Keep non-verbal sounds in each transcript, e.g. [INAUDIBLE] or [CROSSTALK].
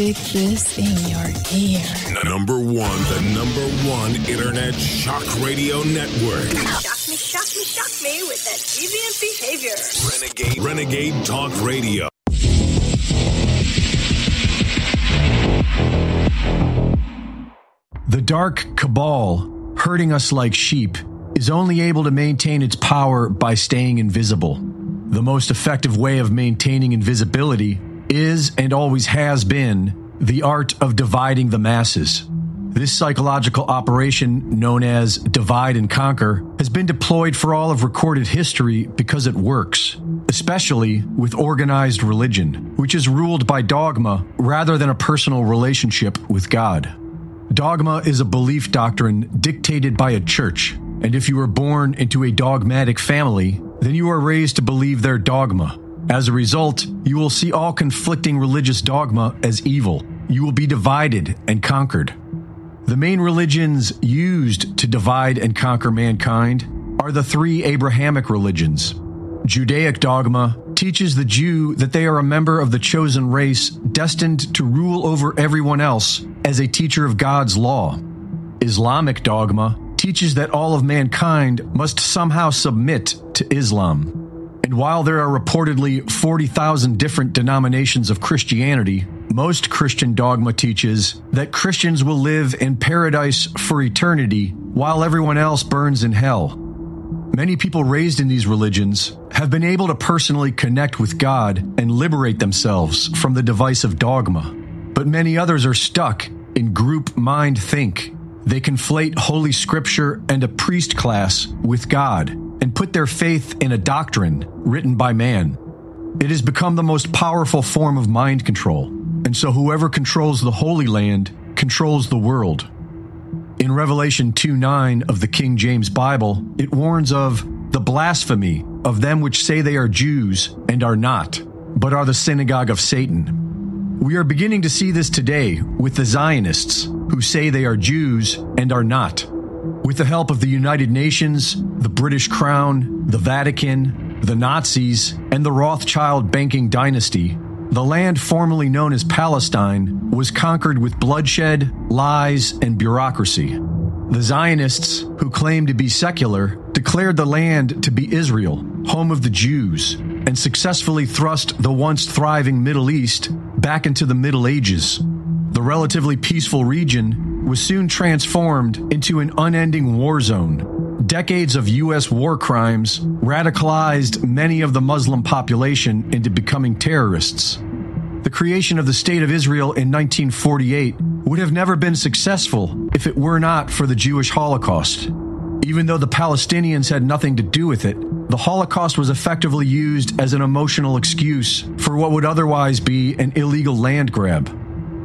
Stick this in your ear. Number one, the number one internet shock radio network. Shock me, shock me, shock me with that deviant behavior. Renegade, Renegade Talk Radio. The dark cabal, herding us like sheep, is only able to maintain its power by staying invisible. The most effective way of maintaining invisibility is and always has been the art of dividing the masses. This psychological operation, known as divide and conquer, has been deployed for all of recorded history because it works, especially with organized religion, which is ruled by dogma rather than a personal relationship with God. Dogma is a belief doctrine dictated by a church, and if you are born into a dogmatic family, then you are raised to believe their dogma. As a result, you will see all conflicting religious dogma as evil. You will be divided and conquered. The main religions used to divide and conquer mankind are the three Abrahamic religions. Judaic dogma teaches the Jew that they are a member of the chosen race destined to rule over everyone else as a teacher of God's law. Islamic dogma teaches that all of mankind must somehow submit to Islam. And while there are reportedly 40,000 different denominations of Christianity, most Christian dogma teaches that Christians will live in paradise for eternity while everyone else burns in hell. Many people raised in these religions have been able to personally connect with God and liberate themselves from the device of dogma. But many others are stuck in group mind think. They conflate Holy Scripture and a priest class with God and put their faith in a doctrine written by man. It has become the most powerful form of mind control, and so whoever controls the Holy Land controls the world. In Revelation 2 9 of the King James Bible, it warns of the blasphemy of them which say they are Jews and are not, but are the synagogue of Satan. We are beginning to see this today with the Zionists, who say they are Jews and are not. With the help of the United Nations, the British Crown, the Vatican, the Nazis, and the Rothschild banking dynasty, the land formerly known as Palestine was conquered with bloodshed, lies, and bureaucracy. The Zionists, who claimed to be secular, declared the land to be Israel, home of the Jews, and successfully thrust the once thriving Middle East back into the Middle Ages. The relatively peaceful region was soon transformed into an unending war zone. Decades of U.S. war crimes radicalized many of the Muslim population into becoming terrorists. The creation of the State of Israel in 1948 would have never been successful if it were not for the Jewish Holocaust. Even though the Palestinians had nothing to do with it, the Holocaust was effectively used as an emotional excuse for what would otherwise be an illegal land grab.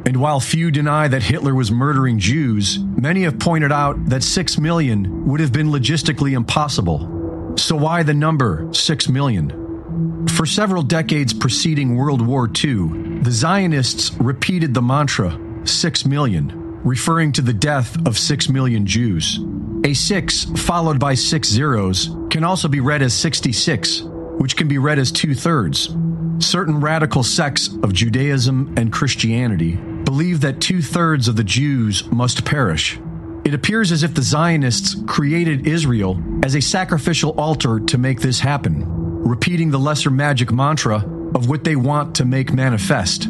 And while few deny that Hitler was murdering Jews, many have pointed out that 6 million would have been logistically impossible. So why the number 6 million? For several decades preceding World War II, the Zionists repeated the mantra 6 million, referring to the death of 6 million Jews. A 6 followed by six zeros can also be read as 66, which can be read as two thirds. Certain radical sects of Judaism and Christianity believe that two thirds of the Jews must perish. It appears as if the Zionists created Israel as a sacrificial altar to make this happen, repeating the lesser magic mantra of what they want to make manifest.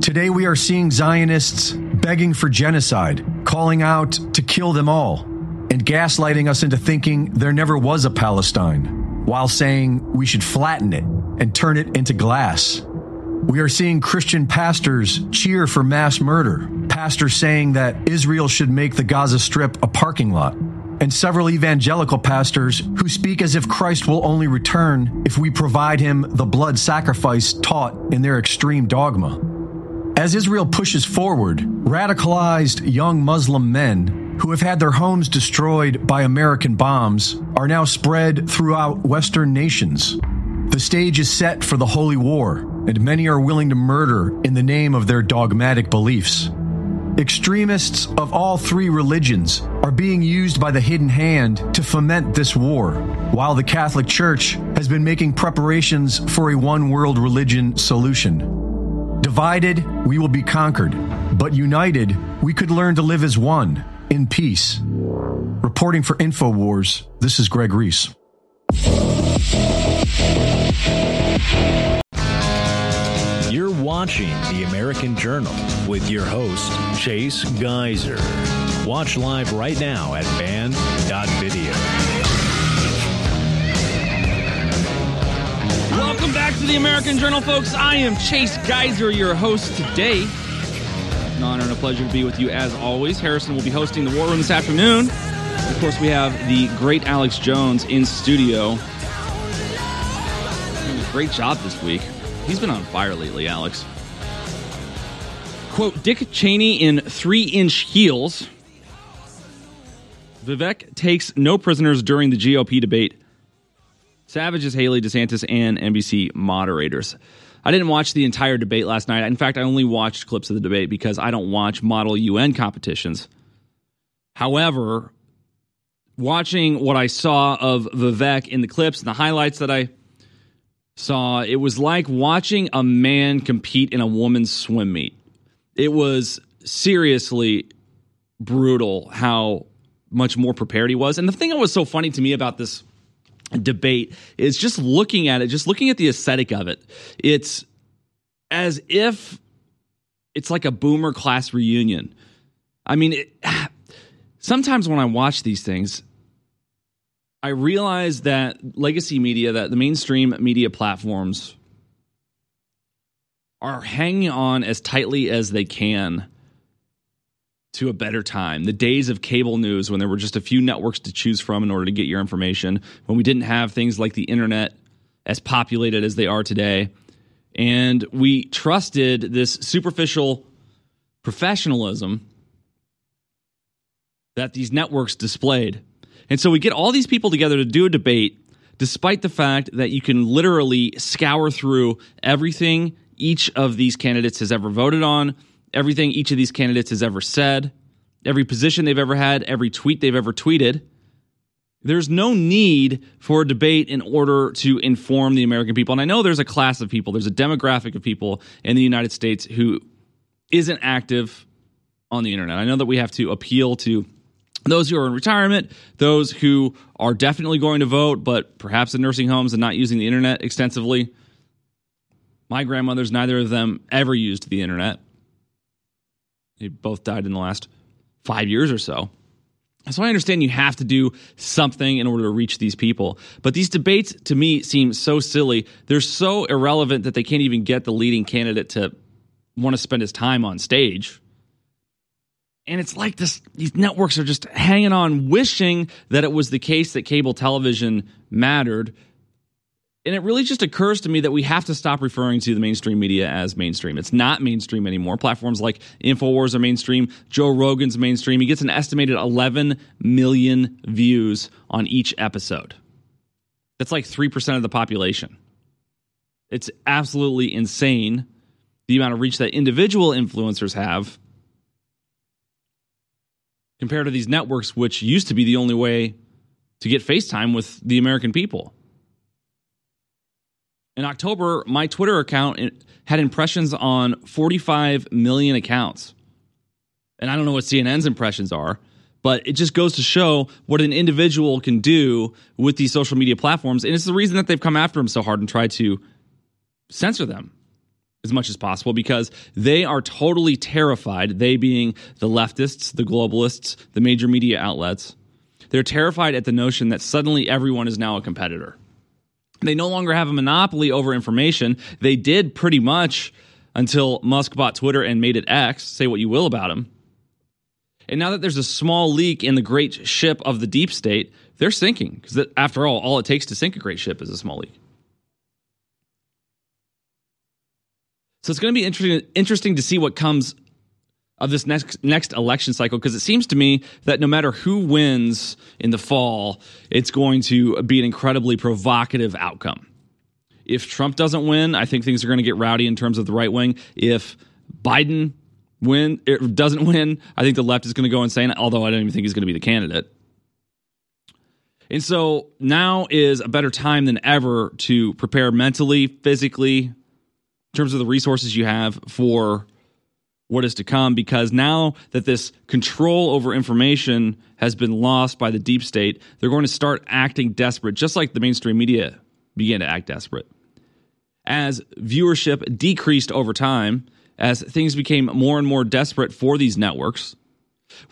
Today we are seeing Zionists begging for genocide, calling out to kill them all, and gaslighting us into thinking there never was a Palestine, while saying we should flatten it and turn it into glass. We are seeing Christian pastors cheer for mass murder, pastors saying that Israel should make the Gaza Strip a parking lot, and several evangelical pastors who speak as if Christ will only return if we provide him the blood sacrifice taught in their extreme dogma. As Israel pushes forward, radicalized young Muslim men who have had their homes destroyed by American bombs are now spread throughout Western nations. The stage is set for the holy war, and many are willing to murder in the name of their dogmatic beliefs. Extremists of all three religions are being used by the hidden hand to foment this war, while the Catholic Church has been making preparations for a one world religion solution. Divided, we will be conquered, but united, we could learn to live as one, in peace. Reporting for InfoWars, this is Greg Reese. Watching The American Journal with your host, Chase Geiser. Watch live right now at band.video. Welcome back to the American Journal, folks. I am Chase Geiser, your host today. An honor and a pleasure to be with you as always. Harrison will be hosting the War Room this afternoon. Of course, we have the great Alex Jones in studio. Great job this week. He's been on fire lately, Alex. Quote Dick Cheney in three inch heels. Vivek takes no prisoners during the GOP debate. Savages Haley DeSantis and NBC moderators. I didn't watch the entire debate last night. In fact, I only watched clips of the debate because I don't watch model UN competitions. However, watching what I saw of Vivek in the clips and the highlights that I saw, it was like watching a man compete in a woman's swim meet. It was seriously brutal how much more prepared he was. And the thing that was so funny to me about this debate is just looking at it, just looking at the aesthetic of it. It's as if it's like a boomer class reunion. I mean, it, [SIGHS] sometimes when I watch these things, I realize that legacy media, that the mainstream media platforms are hanging on as tightly as they can to a better time. The days of cable news when there were just a few networks to choose from in order to get your information, when we didn't have things like the internet as populated as they are today. And we trusted this superficial professionalism that these networks displayed. And so we get all these people together to do a debate, despite the fact that you can literally scour through everything each of these candidates has ever voted on, everything each of these candidates has ever said, every position they've ever had, every tweet they've ever tweeted. There's no need for a debate in order to inform the American people. And I know there's a class of people, there's a demographic of people in the United States who isn't active on the internet. I know that we have to appeal to those who are in retirement, those who are definitely going to vote, but perhaps in nursing homes and not using the internet extensively. My grandmothers, neither of them ever used the internet. They both died in the last five years or so. So I understand you have to do something in order to reach these people. But these debates to me seem so silly. They're so irrelevant that they can't even get the leading candidate to want to spend his time on stage. And it's like this these networks are just hanging on wishing that it was the case that cable television mattered and it really just occurs to me that we have to stop referring to the mainstream media as mainstream. It's not mainstream anymore. Platforms like InfoWars are mainstream. Joe Rogan's mainstream. He gets an estimated 11 million views on each episode. That's like 3% of the population. It's absolutely insane the amount of reach that individual influencers have compared to these networks, which used to be the only way to get FaceTime with the American people. In October, my Twitter account had impressions on 45 million accounts. And I don't know what CNN's impressions are, but it just goes to show what an individual can do with these social media platforms. And it's the reason that they've come after them so hard and tried to censor them as much as possible because they are totally terrified, they being the leftists, the globalists, the major media outlets. They're terrified at the notion that suddenly everyone is now a competitor. They no longer have a monopoly over information. They did pretty much until Musk bought Twitter and made it X. Say what you will about him. And now that there's a small leak in the great ship of the deep state, they're sinking because after all, all it takes to sink a great ship is a small leak. So it's going to be interesting, interesting to see what comes of this next next election cycle because it seems to me that no matter who wins in the fall, it's going to be an incredibly provocative outcome. If Trump doesn't win, I think things are going to get rowdy in terms of the right wing. If Biden win it doesn't win, I think the left is going to go insane. Although I don't even think he's going to be the candidate. And so now is a better time than ever to prepare mentally, physically, terms of the resources you have for what is to come because now that this control over information has been lost by the deep state, they're going to start acting desperate, just like the mainstream media began to act desperate. As viewership decreased over time, as things became more and more desperate for these networks,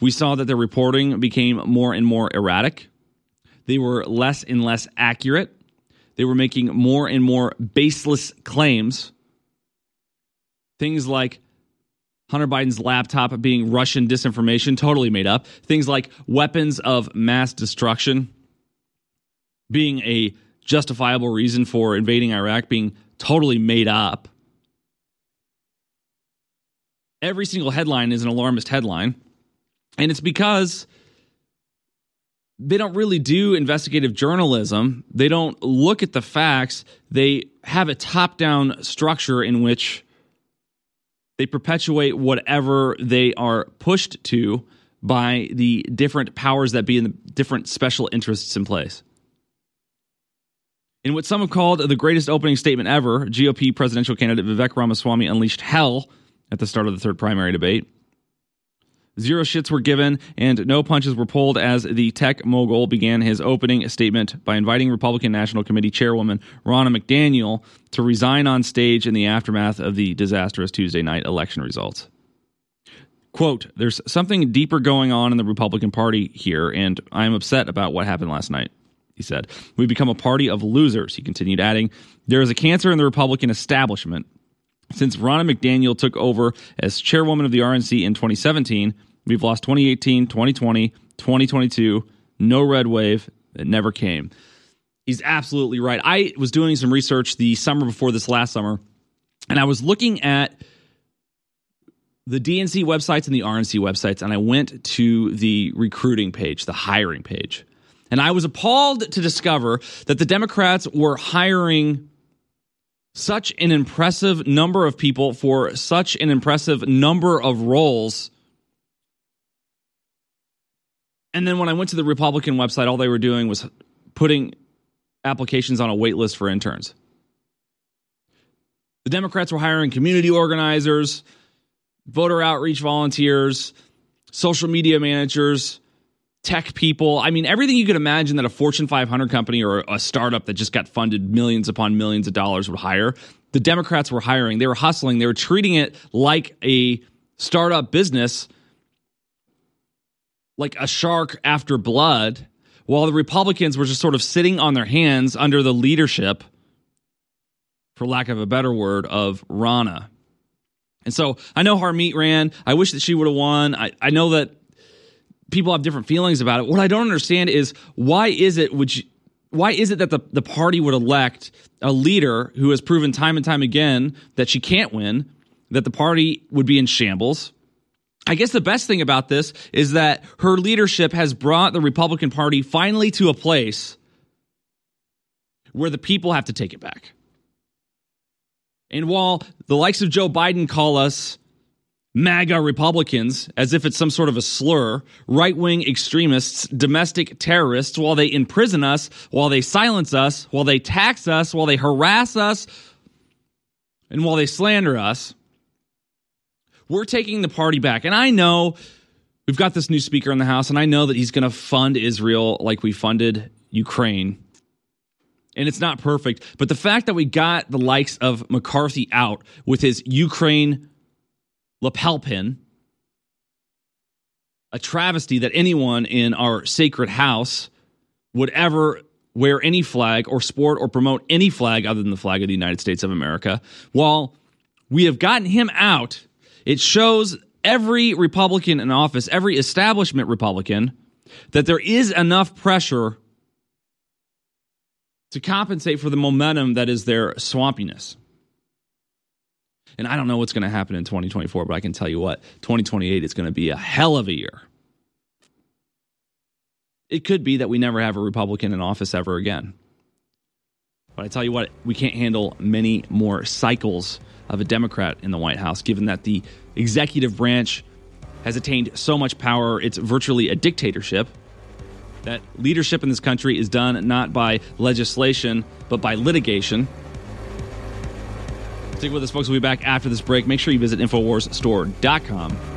we saw that their reporting became more and more erratic. They were less and less accurate. They were making more and more baseless claims. Things like Hunter Biden's laptop being Russian disinformation, totally made up. Things like weapons of mass destruction being a justifiable reason for invading Iraq being totally made up. Every single headline is an alarmist headline. And it's because they don't really do investigative journalism. They don't look at the facts. They have a top down structure in which they perpetuate whatever they are pushed to by the different powers that be in the different special interests in place. In what some have called the greatest opening statement ever, GOP presidential candidate Vivek Ramaswamy unleashed hell at the start of the third primary debate. Zero shits were given and no punches were pulled as the tech mogul began his opening statement by inviting Republican National Committee Chairwoman Ronna McDaniel to resign on stage in the aftermath of the disastrous Tuesday night election results. Quote, there's something deeper going on in the Republican Party here, and I'm upset about what happened last night, he said. We've become a party of losers, he continued, adding, There is a cancer in the Republican establishment since Ronna McDaniel took over as chairwoman of the RNC in 2017, we've lost 2018, 2020, 2022, no red wave. It never came. He's absolutely right. I was doing some research the summer before this last summer, and I was looking at the DNC websites and the RNC websites, and I went to the recruiting page, the hiring page. And I was appalled to discover that the Democrats were hiring such an impressive number of people for such an impressive number of roles. And then when I went to the Republican website, all they were doing was putting applications on a wait list for interns. The Democrats were hiring community organizers, voter outreach volunteers, social media managers, tech people. I mean, everything you could imagine that a Fortune 500 company or a startup that just got funded millions upon millions of dollars would hire. The Democrats were hiring. They were hustling. They were treating it like a startup business, like a shark after blood, while the Republicans were just sort of sitting on their hands under the leadership, for lack of a better word, of Ronna. And so I know Harmeet ran. I wish that she would have won. I, I know that people have different feelings about it. What I don't understand is why is it would you, why is it that the, the party would elect a leader who has proven time and time again that she can't win, that the party would be in shambles? I guess the best thing about this is that her leadership has brought the Republican Party finally to a place where the people have to take it back. And while the likes of Joe Biden call us MAGA Republicans as if it's some sort of a slur, right wing extremists, domestic terrorists, while they imprison us, while they silence us, while they tax us, while they harass us, and while they slander us. We're taking the party back. And I know we've got this new speaker in the House, and I know that he's going to fund Israel like we funded Ukraine. And it's not perfect. But the fact that we got the likes of McCarthy out with his Ukraine lapel pin, a travesty that anyone in our sacred house would ever wear any flag or sport or promote any flag other than the flag of the United States of America. While we have gotten him out, it shows every Republican in office, every establishment Republican, that there is enough pressure to compensate for the momentum that is their swampiness. And I don't know what's going to happen in 2024, but I can tell you what 2028 is going to be a hell of a year. It could be that we never have a Republican in office ever again. But I tell you what, we can't handle many more cycles of a Democrat in the White House, given that the executive branch has attained so much power, it's virtually a dictatorship. That leadership in this country is done not by legislation, but by litigation. Stick with us, folks. We'll be back after this break. Make sure you visit InfoWarsStore.com.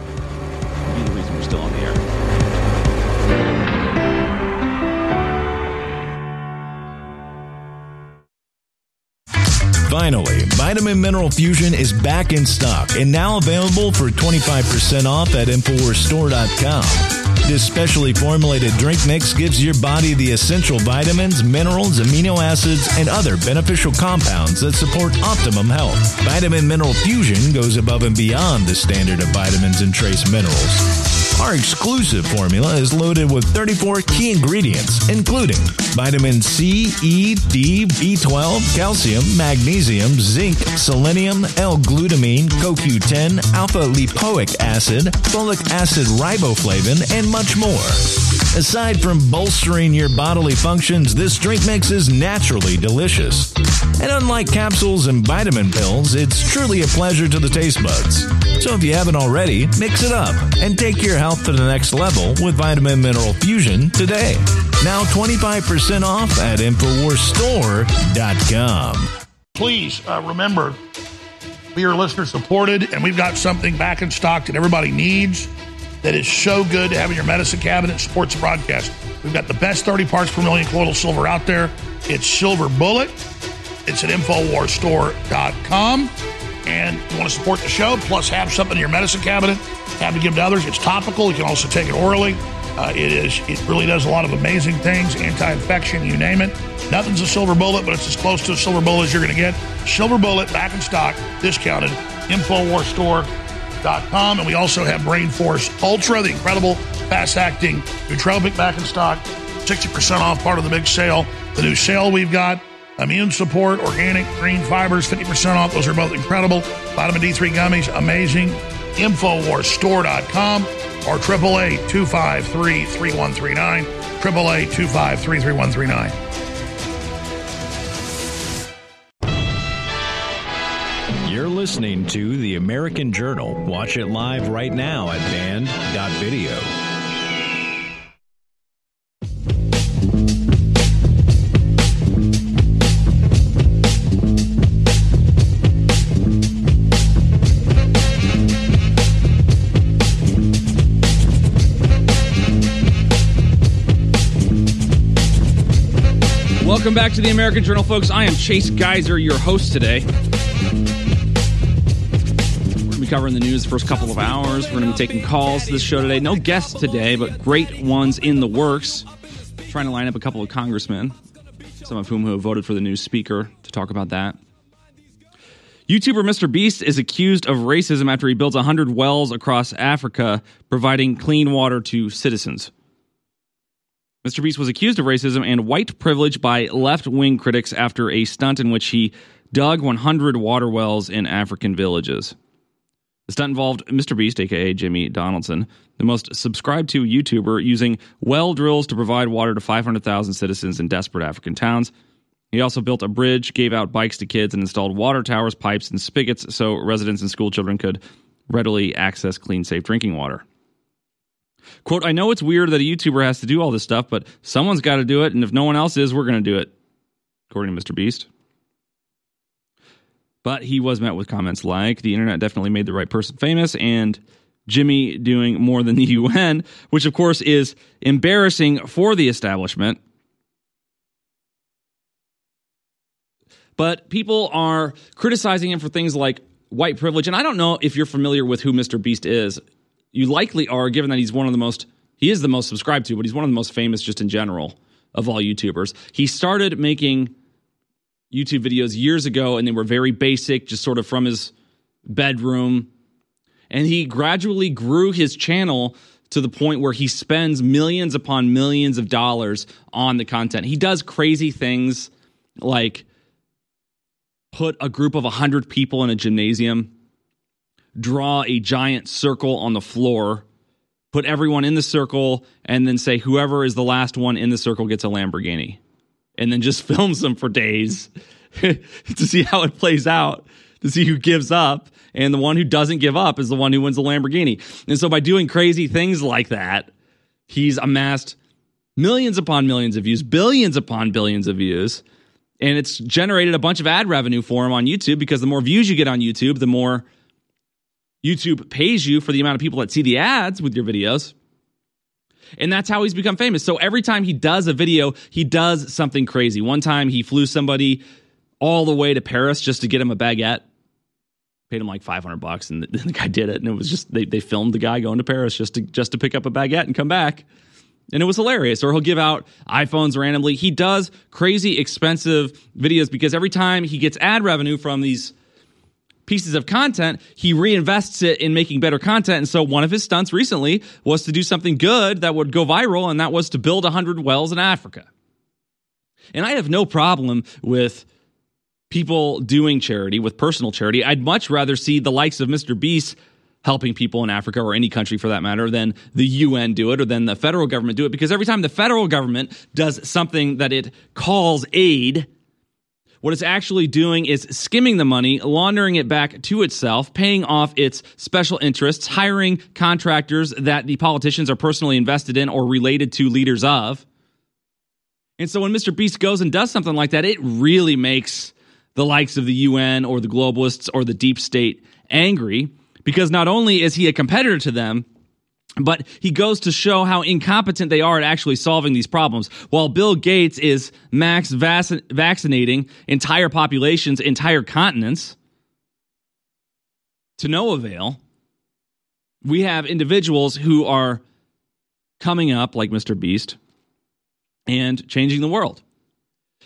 Finally, Vitamin Mineral Fusion is back in stock and now available for 25% off at InfoWarsStore.com. This specially formulated drink mix gives your body the essential vitamins, minerals, amino acids, and other beneficial compounds that support optimum health. Vitamin Mineral Fusion goes above and beyond the standard of vitamins and trace minerals. Our exclusive formula is loaded with 34 key ingredients, including vitamin C, E, D, B12, calcium, magnesium, zinc, selenium, L-glutamine, CoQ10, alpha lipoic acid, folic acid riboflavin, and much more. Aside from bolstering your bodily functions, this drink mix is naturally delicious. And unlike capsules and vitamin pills, it's truly a pleasure to the taste buds. So if you haven't already, mix it up and take your health to the next level with Vitamin Mineral Fusion today. Now 25% off at InfoWarsStore.com. please uh, remember we are listener supported and we've got something back in stock that everybody needs that is so good to have in your medicine cabinet supports the broadcast we've got the best 30 parts per million colloidal silver out there it's silver bullet it's at infowarstore.com and want to support the show plus have something in your medicine cabinet have to give to others it's topical you can also take it orally uh, it is. It really does a lot of amazing things, anti-infection, you name it. Nothing's a silver bullet, but it's as close to a silver bullet as you're going to get. Silver bullet back in stock, discounted. Infowarstore.com, and we also have Brain Force Ultra, the incredible fast-acting nootropic back in stock. 60% off, part of the big sale. The new sale we've got. Immune support, organic, green fibers, 50% off. Those are both incredible. Vitamin D3 gummies, amazing. Infowarstore.com or 888 253 3139. 888 253 3139. You're listening to The American Journal. Watch it live right now at band.video. Welcome back to the American Journal, folks. I am Chase Geiser, your host today. We're going to be covering the news the first couple of hours. We're going to be taking calls to this show today. No guests today, but great ones in the works. Trying to line up a couple of congressmen, some of whom who have voted for the new speaker, to talk about that. YouTuber Mr. Beast is accused of racism after he builds 100 wells across Africa, providing clean water to citizens. Mr. Beast was accused of racism and white privilege by left wing critics after a stunt in which he dug 100 water wells in African villages. The stunt involved Mr. Beast, aka Jimmy Donaldson, the most subscribed to YouTuber, using well drills to provide water to 500,000 citizens in desperate African towns. He also built a bridge, gave out bikes to kids, and installed water towers, pipes, and spigots so residents and school children could readily access clean, safe drinking water. Quote, I know it's weird that a YouTuber has to do all this stuff, but someone's got to do it, and if no one else is, we're going to do it, according to Mr. Beast. But he was met with comments like, the internet definitely made the right person famous, and Jimmy doing more than the [LAUGHS] UN, which of course is embarrassing for the establishment. But people are criticizing him for things like white privilege. And I don't know if you're familiar with who Mr. Beast is. You likely are, given that he's one of the most, he is the most subscribed to, but he's one of the most famous just in general of all YouTubers. He started making YouTube videos years ago, and they were very basic, just sort of from his bedroom. And he gradually grew his channel to the point where he spends millions upon millions of dollars on the content. He does crazy things like put a group of 100 people in a gymnasium, draw a giant circle on the floor, put everyone in the circle, and then say whoever is the last one in the circle gets a Lamborghini. And then just [LAUGHS] films them for days [LAUGHS] to see how it plays out, to see who gives up. And the one who doesn't give up is the one who wins the Lamborghini. And so by doing crazy things like that, he's amassed millions upon millions of views, billions upon billions of views. And it's generated a bunch of ad revenue for him on YouTube because the more views you get on YouTube, the more YouTube pays you for the amount of people that see the ads with your videos. And that's how he's become famous. So every time he does a video, he does something crazy. One time he flew somebody all the way to Paris just to get him a baguette. Paid him like 500 bucks and the, [LAUGHS] the guy did it and it was just they they filmed the guy going to Paris just to just to pick up a baguette and come back. And it was hilarious. Or he'll give out iPhones randomly. He does crazy expensive videos because every time he gets ad revenue from these pieces of content, he reinvests it in making better content. And so one of his stunts recently was to do something good that would go viral, and that was to build 100 wells in Africa. And I have no problem with people doing charity, with personal charity. I'd much rather see the likes of Mr. Beast helping people in Africa or any country for that matter than the UN do it or than the federal government do it because every time the federal government does something that it calls aid, what it's actually doing is skimming the money, laundering it back to itself, paying off its special interests, hiring contractors that the politicians are personally invested in or related to leaders of. And so when Mr. Beast goes and does something like that, it really makes the likes of the UN or the globalists or the deep state angry because not only is he a competitor to them, but he goes to show how incompetent they are at actually solving these problems. While Bill Gates is max vac- vaccinating entire populations, entire continents to no avail, we have individuals who are coming up, like Mr. Beast, and changing the world.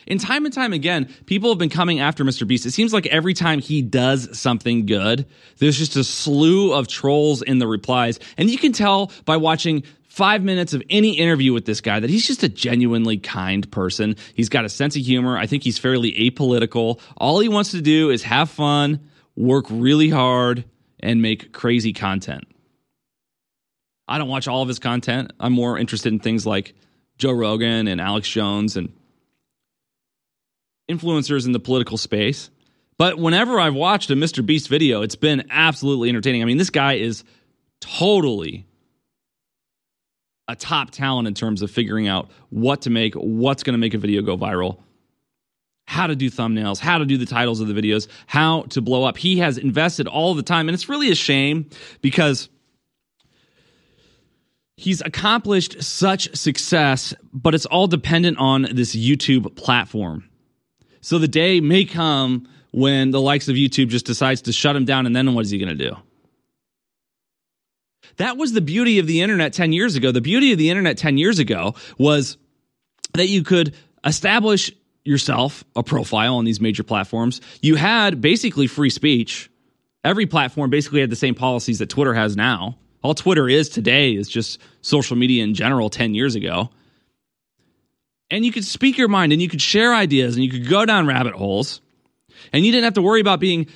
And time and time again, people have been coming after Mr. Beast. It seems like every time he does something good, there's just a slew of trolls in the replies. And you can tell by watching five minutes of any interview with this guy that he's just a genuinely kind person. He's got a sense of humor. I think he's fairly apolitical. All he wants to do is have fun, work really hard, and make crazy content. I don't watch all of his content. I'm more interested in things like Joe Rogan and Alex Jones and influencers in the political space. But whenever I've watched a Mr. Beast video, it's been absolutely entertaining. I mean, this guy is totally a top talent in terms of figuring out what to make, what's going to make a video go viral, how to do thumbnails, how to do the titles of the videos, how to blow up. He has invested all the time. And it's really a shame because he's accomplished such success, but it's all dependent on this YouTube platform. So the day may come when the likes of YouTube just decides to shut him down, and then what is he going to do? That was the beauty of the internet 10 years ago. The beauty of the internet 10 years ago was that you could establish yourself a profile on these major platforms. You had basically free speech. Every platform basically had the same policies that Twitter has now. All Twitter is today is just social media in general 10 years ago and you could speak your mind and you could share ideas and you could go down rabbit holes and you didn't have to worry about being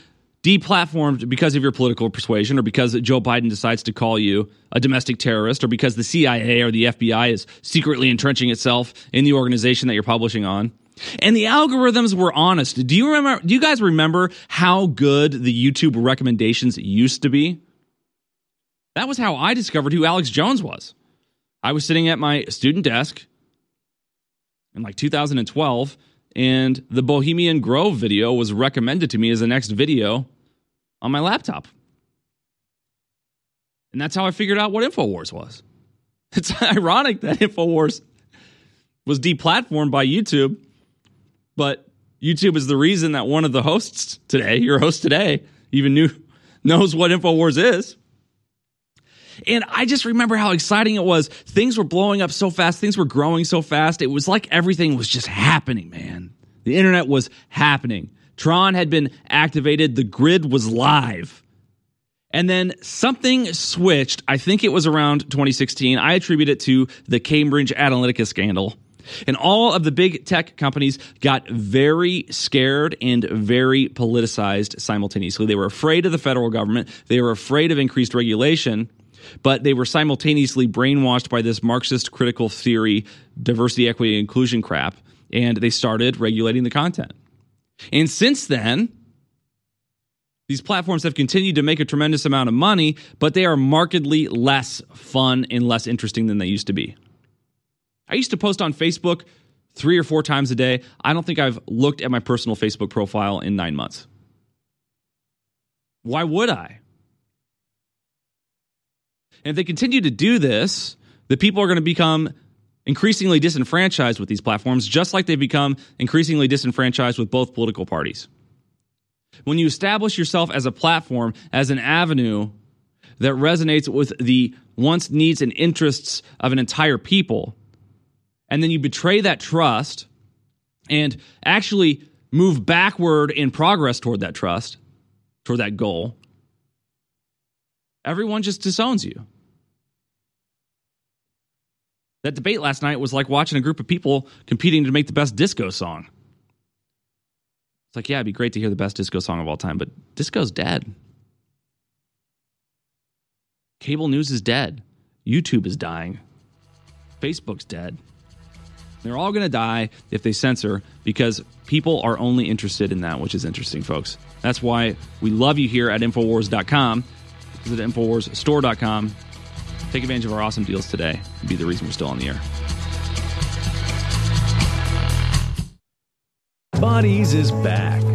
deplatformed because of your political persuasion or because Joe Biden decides to call you a domestic terrorist or because the CIA or the FBI is secretly entrenching itself in the organization that you're publishing on. And the algorithms were honest. Do you remember do you guys remember how good the YouTube recommendations used to be? That was how I discovered who Alex Jones was. I was sitting at my student desk in like 2012, and the Bohemian Grove video was recommended to me as the next video on my laptop. And that's how I figured out what InfoWars was. [LAUGHS] It's ironic that InfoWars was deplatformed by YouTube, but YouTube is the reason that one of the hosts today, your host today, even knew [LAUGHS] knows what InfoWars is. And I just remember how exciting it was. Things were blowing up so fast, things were growing so fast. It was like everything was just happening, man. The internet was happening. Tron had been activated, the grid was live. And then something switched. I think it was around 2016. I attribute it to the Cambridge Analytica scandal. And all of the big tech companies got very scared and very politicized simultaneously. They were afraid of the federal government, they were afraid of increased regulation but they were simultaneously brainwashed by this Marxist critical theory, diversity, equity, inclusion crap, and they started regulating the content. And since then, these platforms have continued to make a tremendous amount of money, but they are markedly less fun and less interesting than they used to be. I used to post on Facebook three or four times a day. I don't think I've looked at my personal Facebook profile in nine months. Why would I? And if they continue to do this, the people are going to become increasingly disenfranchised with these platforms, just like they've become increasingly disenfranchised with both political parties. When you establish yourself as a platform, as an avenue that resonates with the wants, needs, and interests of an entire people, and then you betray that trust and actually move backward in progress toward that trust, toward that goal, everyone just disowns you. That debate last night was like watching a group of people competing to make the best disco song. It's like, yeah, it'd be great to hear the best disco song of all time, but disco's dead. Cable news is dead. YouTube is dying. Facebook's dead. They're all going to die if they censor because people are only interested in that, which is interesting, folks. That's why we love you here at Infowars.com. Visit InfoWarsStore.com Take advantage of our awesome deals today and be the reason we're still on the air. Bodies is back.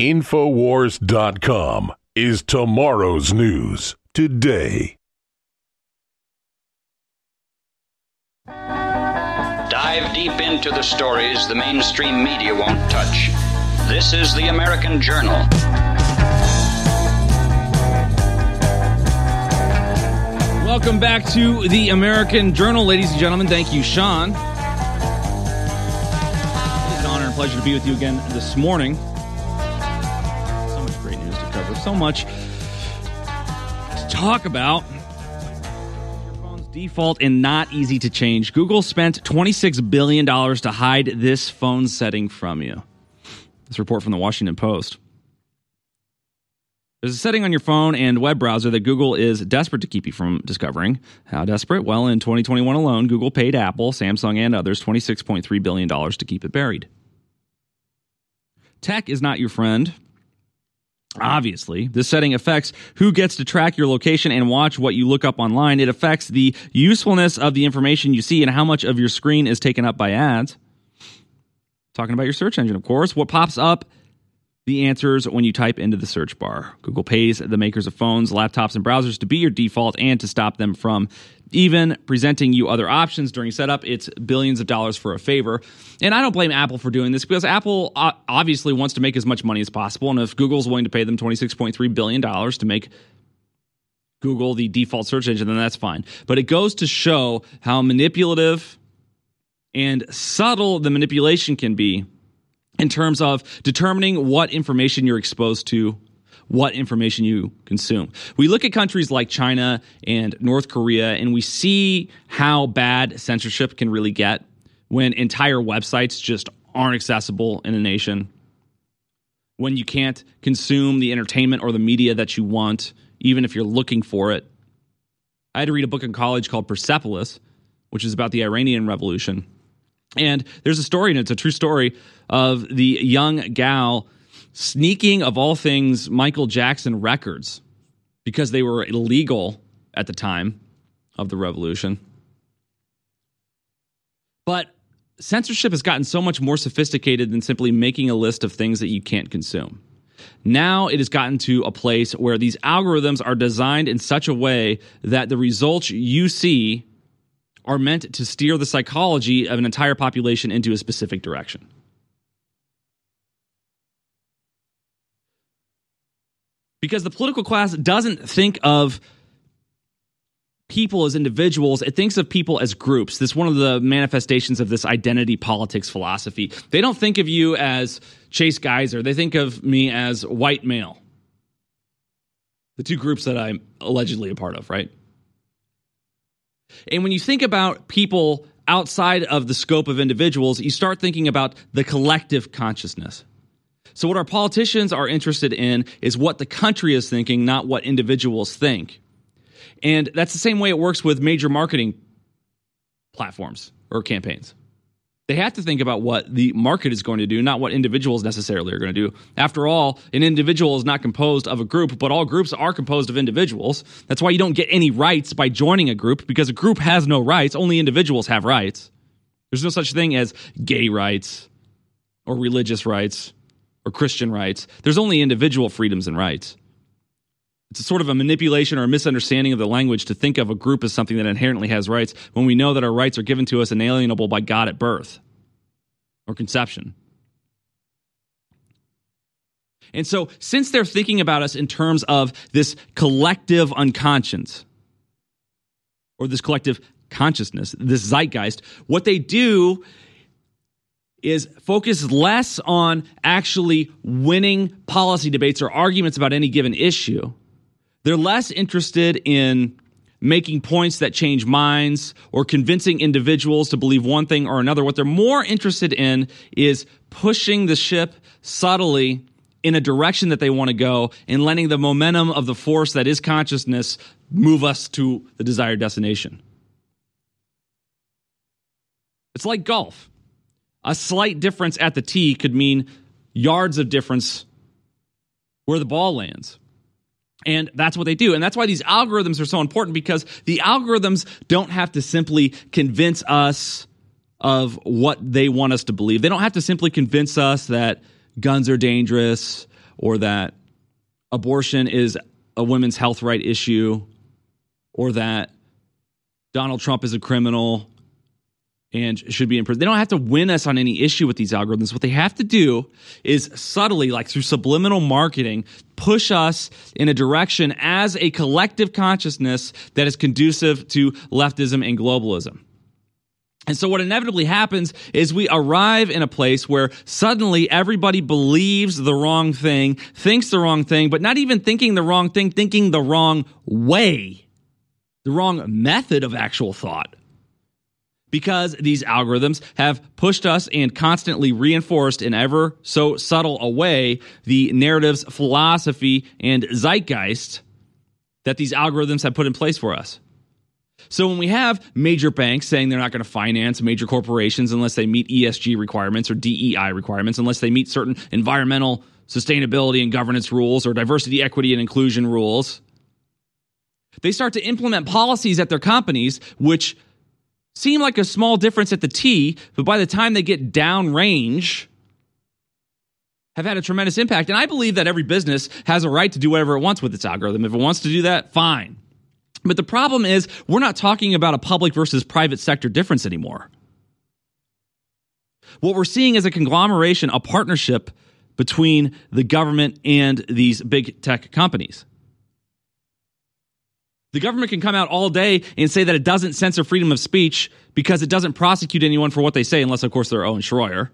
Infowars.com is tomorrow's news today. Dive deep into the stories the mainstream media won't touch. This is the American Journal. Welcome back to the American Journal, ladies and gentlemen. Thank you, Sean. It's an honor and pleasure to be with you again this morning. So much to talk about. Your phone's default and not easy to change. Google spent $26 billion to hide this phone setting from you. This report from the Washington Post. There's a setting on your phone and web browser that Google is desperate to keep you from discovering. How desperate? Well, in 2021 alone, Google paid Apple, Samsung, and others $26.3 billion to keep it buried. Tech is not your friend. Obviously, this setting affects who gets to track your location and watch what you look up online. It affects the usefulness of the information you see and how much of your screen is taken up by ads. Talking about your search engine, of course. What pops up the answers when you type into the search bar. Google pays the makers of phones, laptops, and browsers to be your default and to stop them from even presenting you other options during setup. It's billions of dollars for a favor. And I don't blame Apple for doing this because Apple uh, obviously wants to make as much money as possible. And if Google's willing to pay them $26.3 billion to make Google the default search engine, then that's fine. But it goes to show how manipulative and subtle the manipulation can be in terms of determining what information you're exposed to, what information you consume. We look at countries like China and North Korea, and we see how bad censorship can really get when entire websites just aren't accessible in a nation, when you can't consume the entertainment or the media that you want, even if you're looking for it. I had to read a book in college called Persepolis, which is about the Iranian Revolution. And there's a story, and it's a true story of the young gal sneaking, of all things, Michael Jackson records because they were illegal at the time of the revolution. But censorship has gotten so much more sophisticated than simply making a list of things that you can't consume. Now it has gotten to a place where these algorithms are designed in such a way that the results you see are meant to steer the psychology of an entire population into a specific direction. Because the political class doesn't think of people as individuals, it thinks of people as groups. That's one of the manifestations of this identity politics philosophy. They don't think of you as Chase Geiser, they think of me as white male. The two groups that I'm allegedly a part of, right? And when you think about people outside of the scope of individuals, you start thinking about the collective consciousness. So, what our politicians are interested in is what the country is thinking, not what individuals think. And that's the same way it works with major marketing platforms or campaigns. They have to think about what the market is going to do, not what individuals necessarily are going to do. After all, an individual is not composed of a group, but all groups are composed of individuals. That's why you don't get any rights by joining a group because a group has no rights. Only individuals have rights. There's no such thing as gay rights or religious rights or Christian rights. There's only individual freedoms and rights. It's sort of a manipulation or a misunderstanding of the language to think of a group as something that inherently has rights when we know that our rights are given to us inalienable by God at birth or conception. And so, since they're thinking about us in terms of this collective unconscious or this collective consciousness, this zeitgeist, what they do is focus less on actually winning policy debates or arguments about any given issue they're less interested in making points that change minds or convincing individuals to believe one thing or another. What they're more interested in is pushing the ship subtly in a direction that they want to go and letting the momentum of the force that is consciousness move us to the desired destination. It's like golf. A slight difference at the tee could mean yards of difference where the ball lands. And that's what they do. And that's why these algorithms are so important because the algorithms don't have to simply convince us of what they want us to believe. They don't have to simply convince us that guns are dangerous or that abortion is a women's health right issue or that Donald Trump is a criminal and should be in prison. They don't have to win us on any issue with these algorithms. What they have to do is subtly, like through subliminal marketing, push us in a direction as a collective consciousness that is conducive to leftism and globalism. And so, what inevitably happens is we arrive in a place where suddenly everybody believes the wrong thing, thinks the wrong thing, but not even thinking the wrong thing, thinking the wrong way, the wrong method of actual thought because these algorithms have pushed us and constantly reinforced in ever so subtle a way the narratives, philosophy, and zeitgeist that these algorithms have put in place for us. So when we have major banks saying they're not going to finance major corporations unless they meet ESG requirements or DEI requirements, unless they meet certain environmental sustainability and governance rules or diversity, equity, and inclusion rules, they start to implement policies at their companies which seem like a small difference at the tee, but by the time they get downrange, have had a tremendous impact. And I believe that every business has a right to do whatever it wants with its algorithm. If it wants to do that, fine. But the problem is, we're not talking about a public versus private sector difference anymore. What we're seeing is a conglomeration, a partnership between the government and these big tech companies. The government can come out all day and say that it doesn't censor freedom of speech because it doesn't prosecute anyone for what they say, unless, of course, they're Owen Schroyer.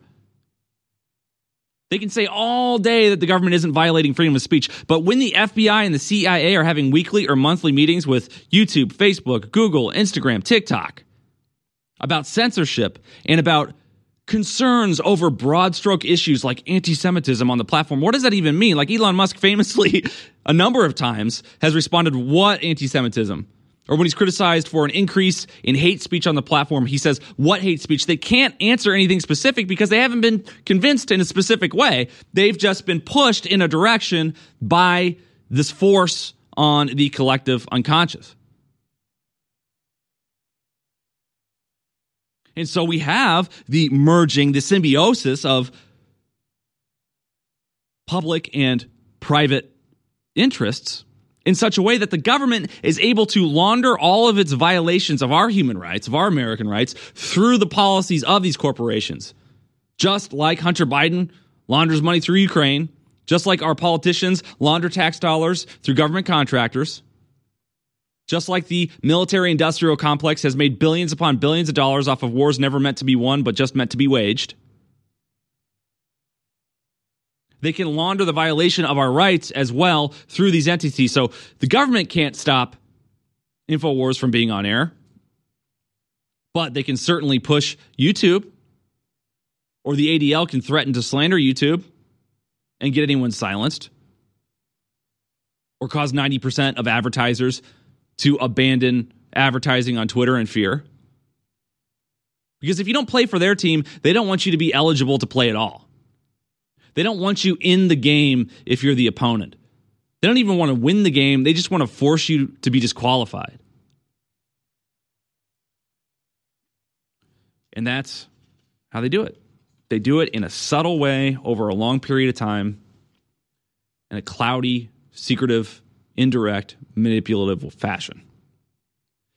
They can say all day that the government isn't violating freedom of speech. But when the FBI and the CIA are having weekly or monthly meetings with YouTube, Facebook, Google, Instagram, TikTok about censorship and about concerns over broad stroke issues like anti Semitism on the platform. What does that even mean? Like Elon Musk famously, [LAUGHS] a number of times, has responded, What anti Semitism? Or when he's criticized for an increase in hate speech on the platform, he says, What hate speech? They can't answer anything specific because they haven't been convinced in a specific way. They've just been pushed in a direction by this force on the collective unconscious. And so we have the merging, the symbiosis of public and private interests in such a way that the government is able to launder all of its violations of our human rights, of our American rights, through the policies of these corporations. Just like Hunter Biden launders money through Ukraine, Just like our politicians launder tax dollars through government contractors, just like the military industrial complex has made billions upon billions of dollars off of wars never meant to be won, but just meant to be waged. They can launder the violation of our rights as well through these entities. So the government can't stop InfoWars from being on air, but they can certainly push YouTube, or the ADL can threaten to slander YouTube and get anyone silenced, or cause 90% of advertisers to abandon advertising on Twitter in fear. Because if you don't play for their team, they don't want you to be eligible to play at all. They don't want you in the game if you're the opponent. They don't even want to win the game, they just want to force you to be disqualified. And that's how they do it. They do it in a subtle way over a long period of time in a cloudy, secretive, indirect, manipulative fashion.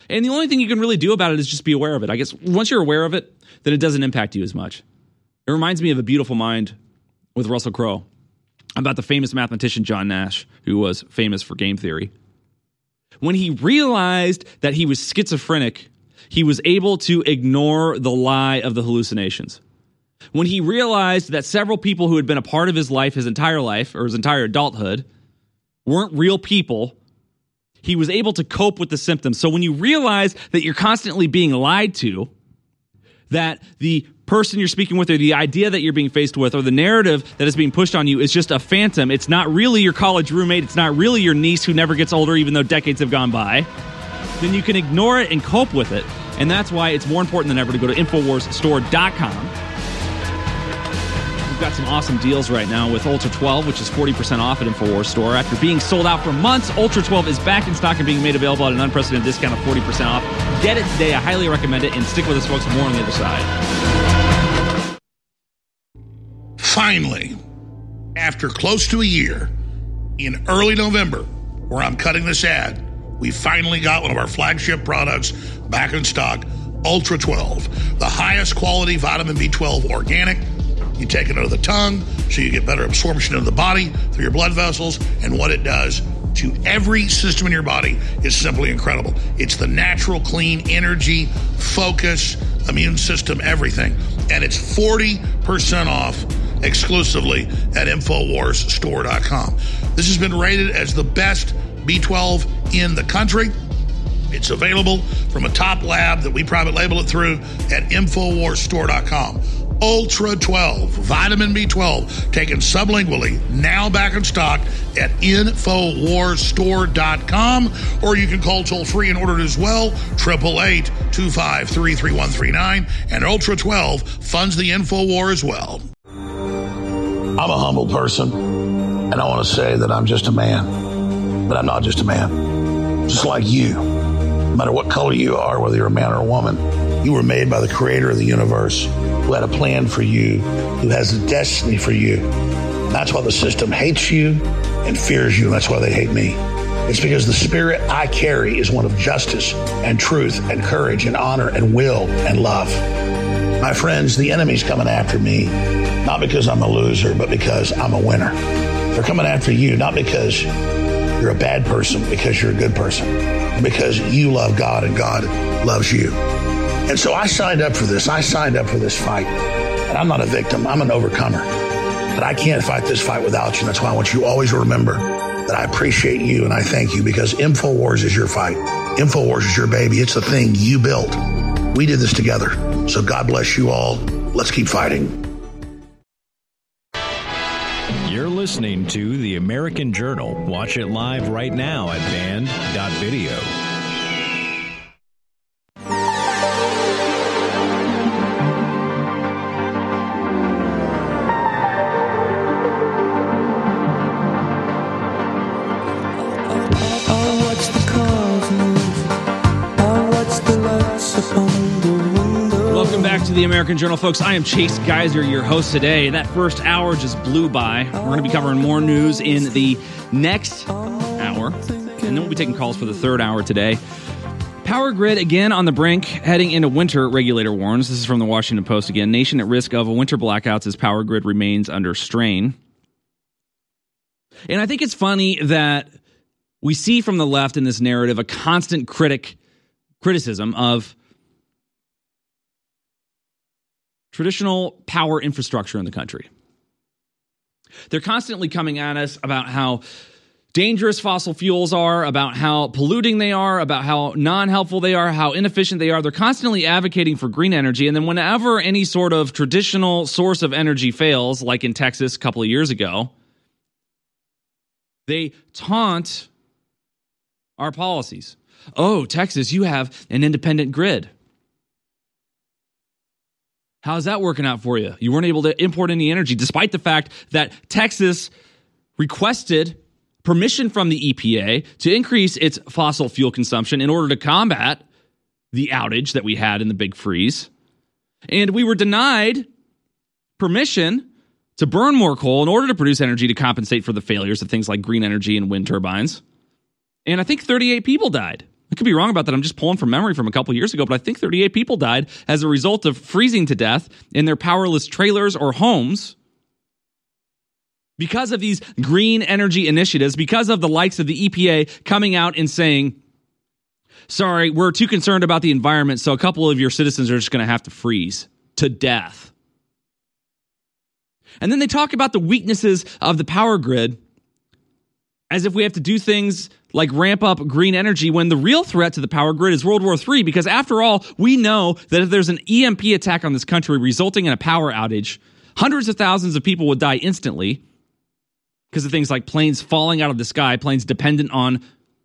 And the only thing you can really do about it is just be aware of it. I guess once you're aware of it, then it doesn't impact you as much. It reminds me of A Beautiful Mind with Russell Crowe about the famous mathematician John Nash, who was famous for game theory. When he realized that he was schizophrenic, he was able to ignore the lie of the hallucinations. When he realized that several people who had been a part of his life, his entire life, or his entire adulthood, weren't real people, he was able to cope with the symptoms. So when you realize that you're constantly being lied to, that the person you're speaking with or the idea that you're being faced with or the narrative that is being pushed on you is just a phantom, it's not really your college roommate, it's not really your niece who never gets older even though decades have gone by, then you can ignore it and cope with it. And that's why it's more important than ever to go to InfoWarsStore.com got some awesome deals right now with Ultra 12, which is 40% off at InfoWars Store. After being sold out for months, Ultra 12 is back in stock and being made available at an unprecedented discount of 40% off. Get it today. I highly recommend it. And stick with us, folks. More on the other side. Finally, after close to a year, in early November, where I'm cutting this ad, we finally got one of our flagship products back in stock Ultra 12, the highest quality vitamin B12 organic you take it under the tongue so you get better absorption of the body through your blood vessels. And what it does to every system in your body is simply incredible. It's the natural, clean energy, focus, immune system, everything. And it's 40% off exclusively at InfoWarsStore.com. This has been rated as the best B12 in the country. It's available from a top lab that we private label it through at InfoWarsStore.com. Ultra 12, vitamin B12, taken sublingually, now back in stock at InfoWarsStore.com, or you can call toll free and order it as well, 888 253 3139. And Ultra 12 funds the InfoWar as well. I'm a humble person, and I want to say that I'm just a man, but I'm not just a man. Just like you, no matter what color you are, whether you're a man or a woman, you were made by the creator of the universe who had a plan for you, who has a destiny for you. That's why the system hates you and fears you, and that's why they hate me. It's because the spirit I carry is one of justice and truth and courage and honor and will and love. My friends, the enemy's coming after me, not because I'm a loser, but because I'm a winner. They're coming after you, not because you're a bad person, because you're a good person, because you love God and God loves you. And so I signed up for this. I signed up for this fight. And I'm not a victim, I'm an overcomer. But I can't fight this fight without you. And That's why I want you always remember that I appreciate you and I thank you because InfoWars is your fight. InfoWars is your baby. It's the thing you built. We did this together. So God bless you all. Let's keep fighting. You're listening to The American Journal. Watch it live right now at band.video. the American Journal, folks. I am Chase Geiser, your host today. That first hour just blew by. We're going to be covering more news in the next hour, and then we'll be taking calls for the third hour today. Power grid again on the brink, heading into winter, regulator warns. This is from the Washington Post again. Nation at risk of winter blackouts as power grid remains under strain. And I think it's funny that we see from the left in this narrative a constant critic criticism of traditional power infrastructure in the country. They're constantly coming at us about how dangerous fossil fuels are, about how polluting they are, about how non helpful they are, how inefficient they are. They're constantly advocating for green energy. And then, whenever any sort of traditional source of energy fails, like in Texas a couple of years ago, they taunt our policies. Oh, Texas, you have an independent grid. How's that working out for you? You weren't able to import any energy, despite the fact that Texas requested permission from the EPA to increase its fossil fuel consumption in order to combat the outage that we had in the big freeze. And we were denied permission to burn more coal in order to produce energy to compensate for the failures of things like green energy and wind turbines. And I think 38 people died. I could be wrong about that. I'm just pulling from memory from a couple years ago, but I think 38 people died as a result of freezing to death in their powerless trailers or homes because of these green energy initiatives, because of the likes of the EPA coming out and saying, sorry, we're too concerned about the environment, so a couple of your citizens are just going to have to freeze to death. And then they talk about the weaknesses of the power grid as if we have to do things like ramp up green energy when the real threat to the power grid is World War III. Because after all, we know that if there's an EMP attack on this country resulting in a power outage, hundreds of thousands of people would die instantly because of things like planes falling out of the sky, planes dependent on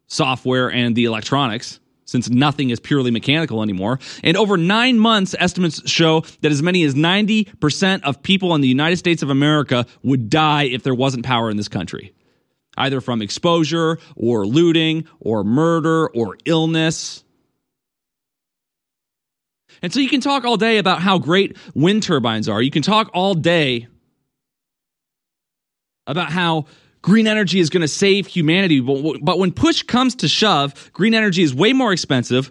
software and the electronics. Since nothing is purely mechanical anymore. And over nine months, estimates show that as many as 90% of people in the United States of America would die if there wasn't power in this country either from exposure or looting or murder or illness. And so you can talk all day about how great wind turbines are. You can talk all day about how green energy is going to save humanity. But, when push comes to shove, green energy is way more expensive,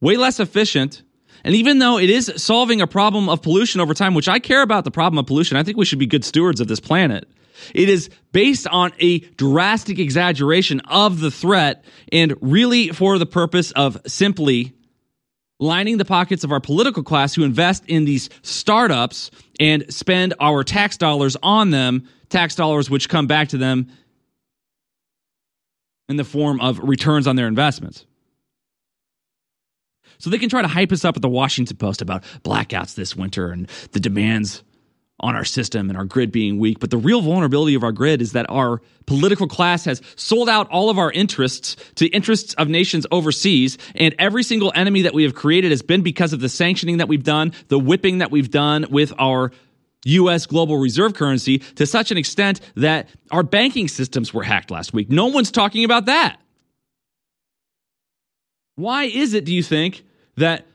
way less efficient. And even though it is solving a problem of pollution over time, which I care about the problem of pollution, I think we should be good stewards of this planet. It is based on a drastic exaggeration of the threat and really for the purpose of simply lining the pockets of our political class who invest in these startups and spend our tax dollars on them, tax dollars which come back to them in the form of returns on their investments. So they can try to hype us up at the Washington Post about blackouts this winter and the demands on our system and our grid being weak. But the real vulnerability of our grid is that our political class has sold out all of our interests to interests of nations overseas. And every single enemy that we have created has been because of the sanctioning that we've done, the whipping that we've done with our US global reserve currency to such an extent that our banking systems were hacked last week. No one's talking about that. Why is it, do you think, that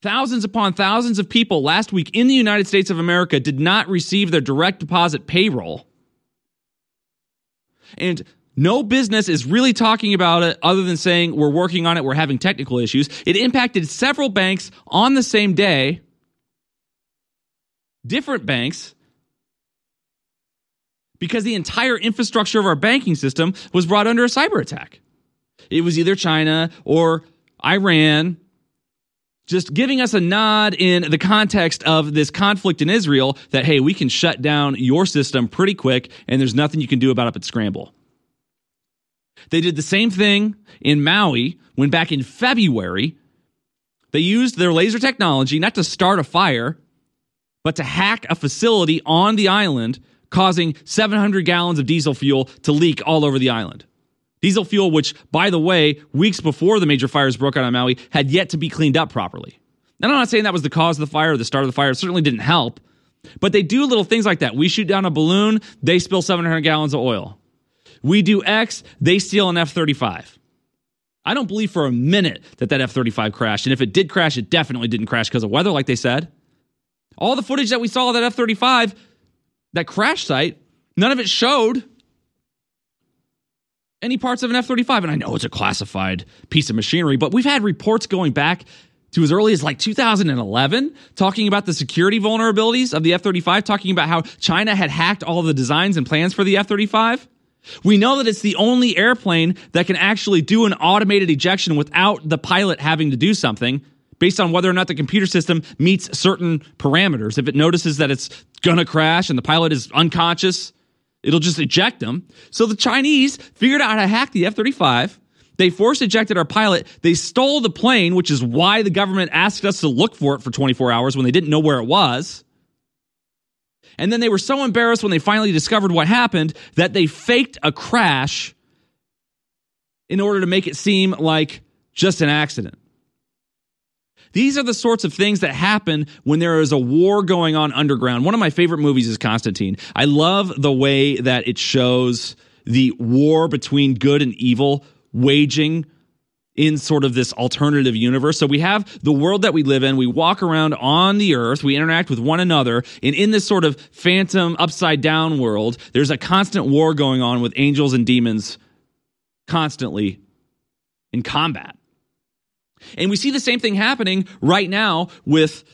Thousands upon thousands of people last week in the United States of America did not receive their direct deposit payroll. And no business is really talking about it other than saying we're working on it, we're having technical issues. It impacted several banks on the same day, different banks, because the entire infrastructure of our banking system was brought under a cyber attack. It was either China or Iran just giving us a nod in the context of this conflict in Israel that, hey, we can shut down your system pretty quick and there's nothing you can do about it but scramble. They did the same thing in Maui when back in February, they used their laser technology not to start a fire, but to hack a facility on the island, causing 700 gallons of diesel fuel to leak all over the island. Diesel fuel, which, by the way, weeks before the major fires broke out on Maui, had yet to be cleaned up properly. And I'm not saying that was the cause of the fire or the start of the fire. It certainly didn't help. But they do little things like that. We shoot down a balloon, they spill 700 gallons of oil. We do X, they steal an F 35. I don't believe for a minute that that F 35 crashed. And if it did crash, it definitely didn't crash because of weather, like they said. All the footage that we saw of that F 35, that crash site, none of it showed any parts of an F 35. And I know it's a classified piece of machinery, but we've had reports going back to as early as like 2011 talking about the security vulnerabilities of the F 35, talking about how China had hacked all the designs and plans for the F 35. We know that it's the only airplane that can actually do an automated ejection without the pilot having to do something based on whether or not the computer system meets certain parameters. If it notices that it's to crash and the pilot is unconscious, it'll just eject them. So the Chinese figured out how to hack the F 35. They force ejected our pilot. They stole the plane, which is why the government asked us to look for it for 24 hours when they didn't know where it was. And then they were so embarrassed when they finally discovered what happened that they faked a crash in order to make it seem like just an accident. These are the sorts of things that happen when there is a war going on underground. One of my favorite movies is Constantine. I love the way that it shows the war between good and evil waging in sort of this alternative universe. So we have the world that we live in. We walk around on the earth. We interact with one another. And in this sort of phantom upside down world, there's a constant war going on with angels and demons constantly in combat. And we see the same thing happening right now with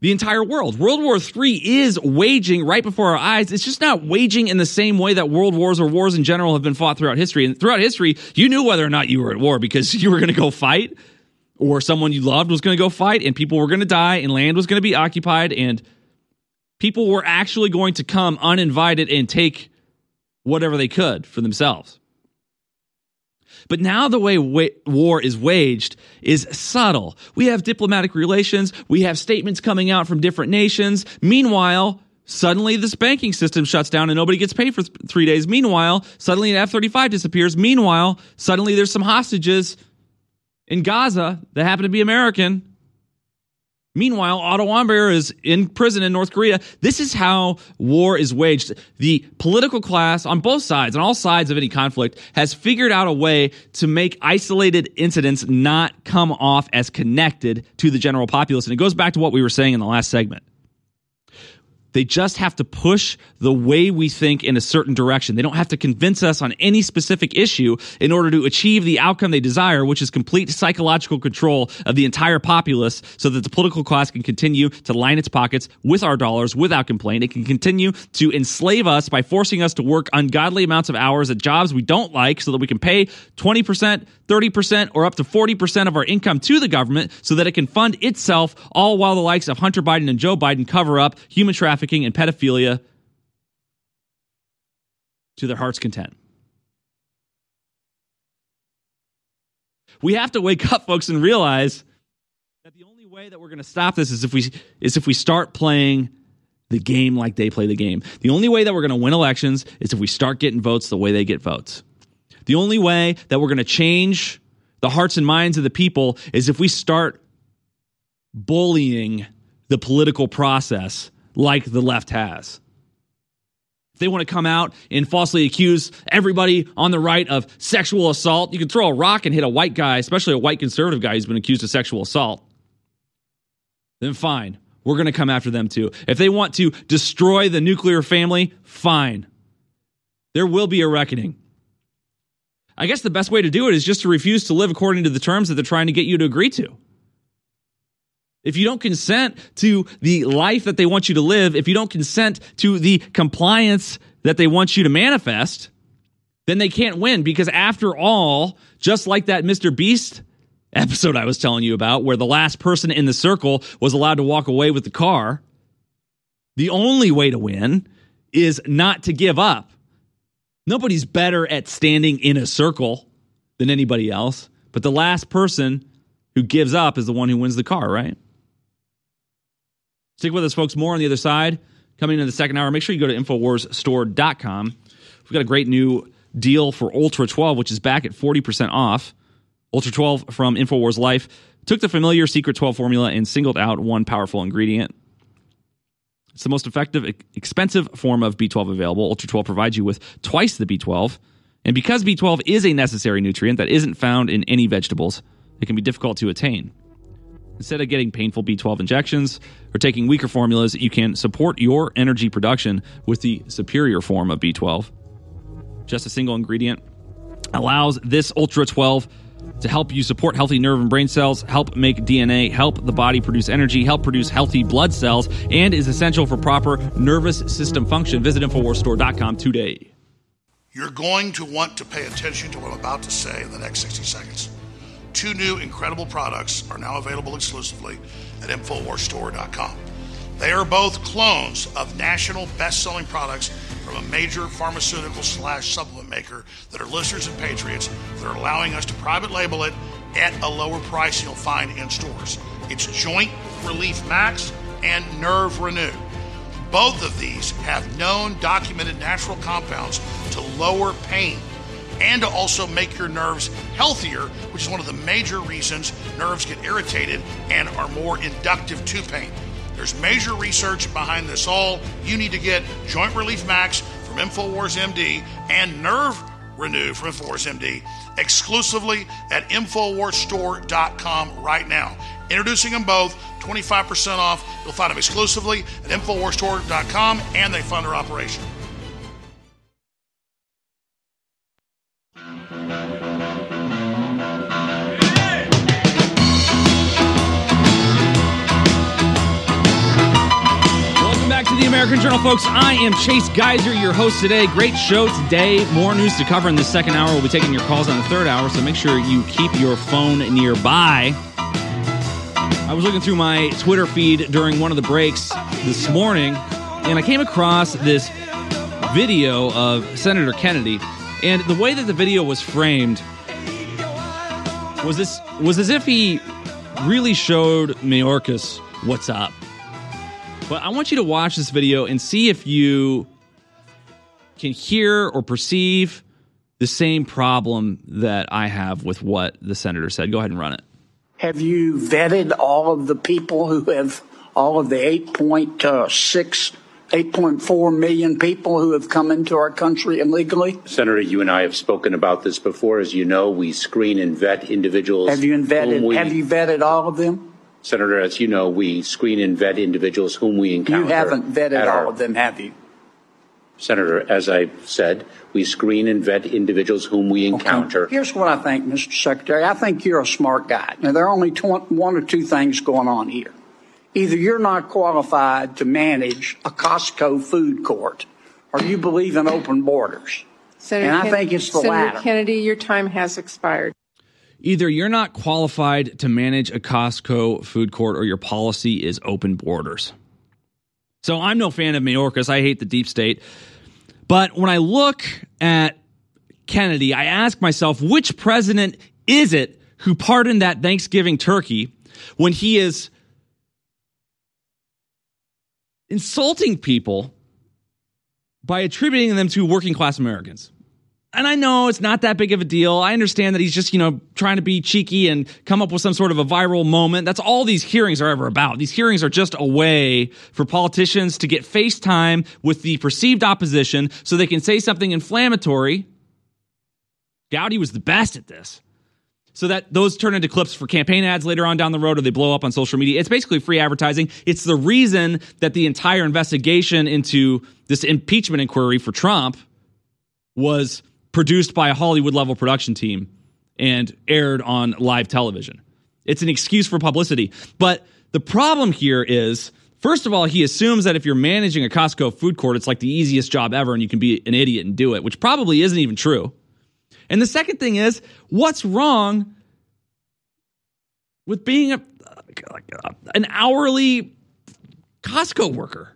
the entire world. World War III is waging right before our eyes. It's just not waging in the same way that world wars or wars in general have been fought throughout history. And throughout history, you knew whether or not you were at war because [LAUGHS] you were going to go fight or someone you loved was going to go fight and people were going to die and land was going to be occupied and people were actually going to come uninvited and take whatever they could for themselves. But now the way wa- war is waged is subtle. We have diplomatic relations, we have statements coming out from different nations. Meanwhile, suddenly this banking system shuts down and nobody gets paid for th- three days. Meanwhile, suddenly an F 35 disappears. Meanwhile, suddenly there's some hostages in Gaza that happen to be American. Meanwhile, Otto Warmbier is in prison in North Korea. This is how war is waged. The political class on both sides, on all sides of any conflict, has figured out a way to make isolated incidents not come off as connected to the general populace. And it goes back to what we were saying in the last segment. They just have to push the way we think in a certain direction. They don't have to convince us on any specific issue in order to achieve the outcome they desire, which is complete psychological control of the entire populace so that the political class can continue to line its pockets with our dollars without complaint. It can continue to enslave us by forcing us to work ungodly amounts of hours at jobs we don't like so that we can pay 20%, 30%, or up to 40% of our income to the government so that it can fund itself, all while the likes of Hunter Biden and Joe Biden cover up human trafficking and pedophilia to their heart's content. We have to wake up, folks, and realize that the only way that we're going to stop this is if we is if we start playing the game like they play the game. The only way that we're going to win elections is if we start getting votes the way they get votes. The only way that we're going to change the hearts and minds of the people is if we start bullying the political process like the left has. If they want to come out and falsely accuse everybody on the right of sexual assault, you can throw a rock and hit a white guy, especially a white conservative guy who's been accused of sexual assault. Then fine, we're going to come after them too. If they want to destroy the nuclear family, fine. There will be a reckoning. I guess the best way to do it is just to refuse to live according to the terms that they're trying to get you to agree to. If you don't consent to the life that they want you to live, if you don't consent to the compliance that they want you to manifest, then they can't win because after all, just like that Mr. Beast episode I was telling you about where the last person in the circle was allowed to walk away with the car, the only way to win is not to give up. Nobody's better at standing in a circle than anybody else, but the last person who gives up is the one who wins the car, right? Stick with us, folks. More on the other side. Coming in the second hour, make sure you go to InfoWarsStore.com. We've got a great new deal for Ultra 12, which is back at 40% off. Ultra 12 from InfoWars Life took the familiar Secret 12 formula and singled out one powerful ingredient. It's the most effective, expensive form of B12 available. Ultra 12 provides you with twice the B12. And because B12 is a necessary nutrient that isn't found in any vegetables, it can be difficult to attain. Instead of getting painful B12 injections or taking weaker formulas, you can support your energy production with the superior form of B12. Just a single ingredient allows this Ultra 12 to help you support healthy nerve and brain cells, help make DNA, help the body produce energy, help produce healthy blood cells, and is essential for proper nervous system function. Visit InfoWarsStore.com today. You're going to want to pay attention to what I'm about to say in the next 60 seconds. Two new incredible products are now available exclusively at InfoWarsStore.com. They are both clones of national best selling products from a major pharmaceutical slash supplement maker that are listeners and patriots that are allowing us to private label it at a lower price you'll find in stores. It's Joint Relief Max and Nerve Renew. Both of these have known documented natural compounds to lower pain and to also make your nerves healthier, which is one of the major reasons nerves get irritated and are more inductive to pain. There's major research behind this all. You need to get Joint Relief Max from InfoWars MD and Nerve Renew from InfoWars MD exclusively at InfoWarsStore.com right now. Introducing them both, 25% off. You'll find them exclusively at InfoWarsStore.com and they fund their operation. American Journal, folks. I am Chase Geiser, your host today. Great show today. More news to cover in the second hour. We'll be taking your calls on the third hour, so make sure you keep your phone nearby. I was looking through my Twitter feed during one of the breaks this morning, and I came across this video of Senator Kennedy. And the way that the video was framed was this was as if he really showed Mayorkas what's up. But I want you to watch this video and see if you can hear or perceive the same problem that I have with what the senator said. Go ahead and run it. Have you vetted all of the people who have, all of the 8.6, uh, 8.4 million people who have come into our country illegally? Senator, you and I have spoken about this before. As you know, we screen and vet individuals. Have you vetted, we, have you vetted all of them? Senator, as you know, we screen and vet individuals whom we encounter. You haven't vetted our, all of them, have you? Senator, as I said, we screen and vet individuals whom we encounter. Okay. Here's what I think, Mr. Secretary. I think you're a smart guy. Now, there are only tw- one or two things going on here. Either you're not qualified to manage a Costco food court, or you believe in open borders. Senator and I Ken- think it's the Senator latter. Kennedy, your time has expired. Either you're not qualified to manage a Costco food court or your policy is open borders. So I'm no fan of Mayorkas. I hate the deep state. But when I look at Kennedy, I ask myself, which president is it who pardoned that Thanksgiving turkey when he is insulting people by attributing them to working class Americans? And I know it's not that big of a deal. I understand that he's just, you know, trying to be cheeky and come up with some sort of a viral moment. That's all these hearings are ever about. These hearings are just a way for politicians to get face time with the perceived opposition so they can say something inflammatory. Gowdy was the best at this. So that those turn into clips for campaign ads later on down the road or they blow up on social media. It's basically free advertising. It's the reason that the entire investigation into this impeachment inquiry for Trump was produced by a Hollywood level production team and aired on live television. It's an excuse for publicity. But the problem here is first of all, he assumes that if you're managing a Costco food court, it's like the easiest job ever and you can be an idiot and do it, which probably isn't even true. And the second thing is, what's wrong with being a, an hourly Costco worker?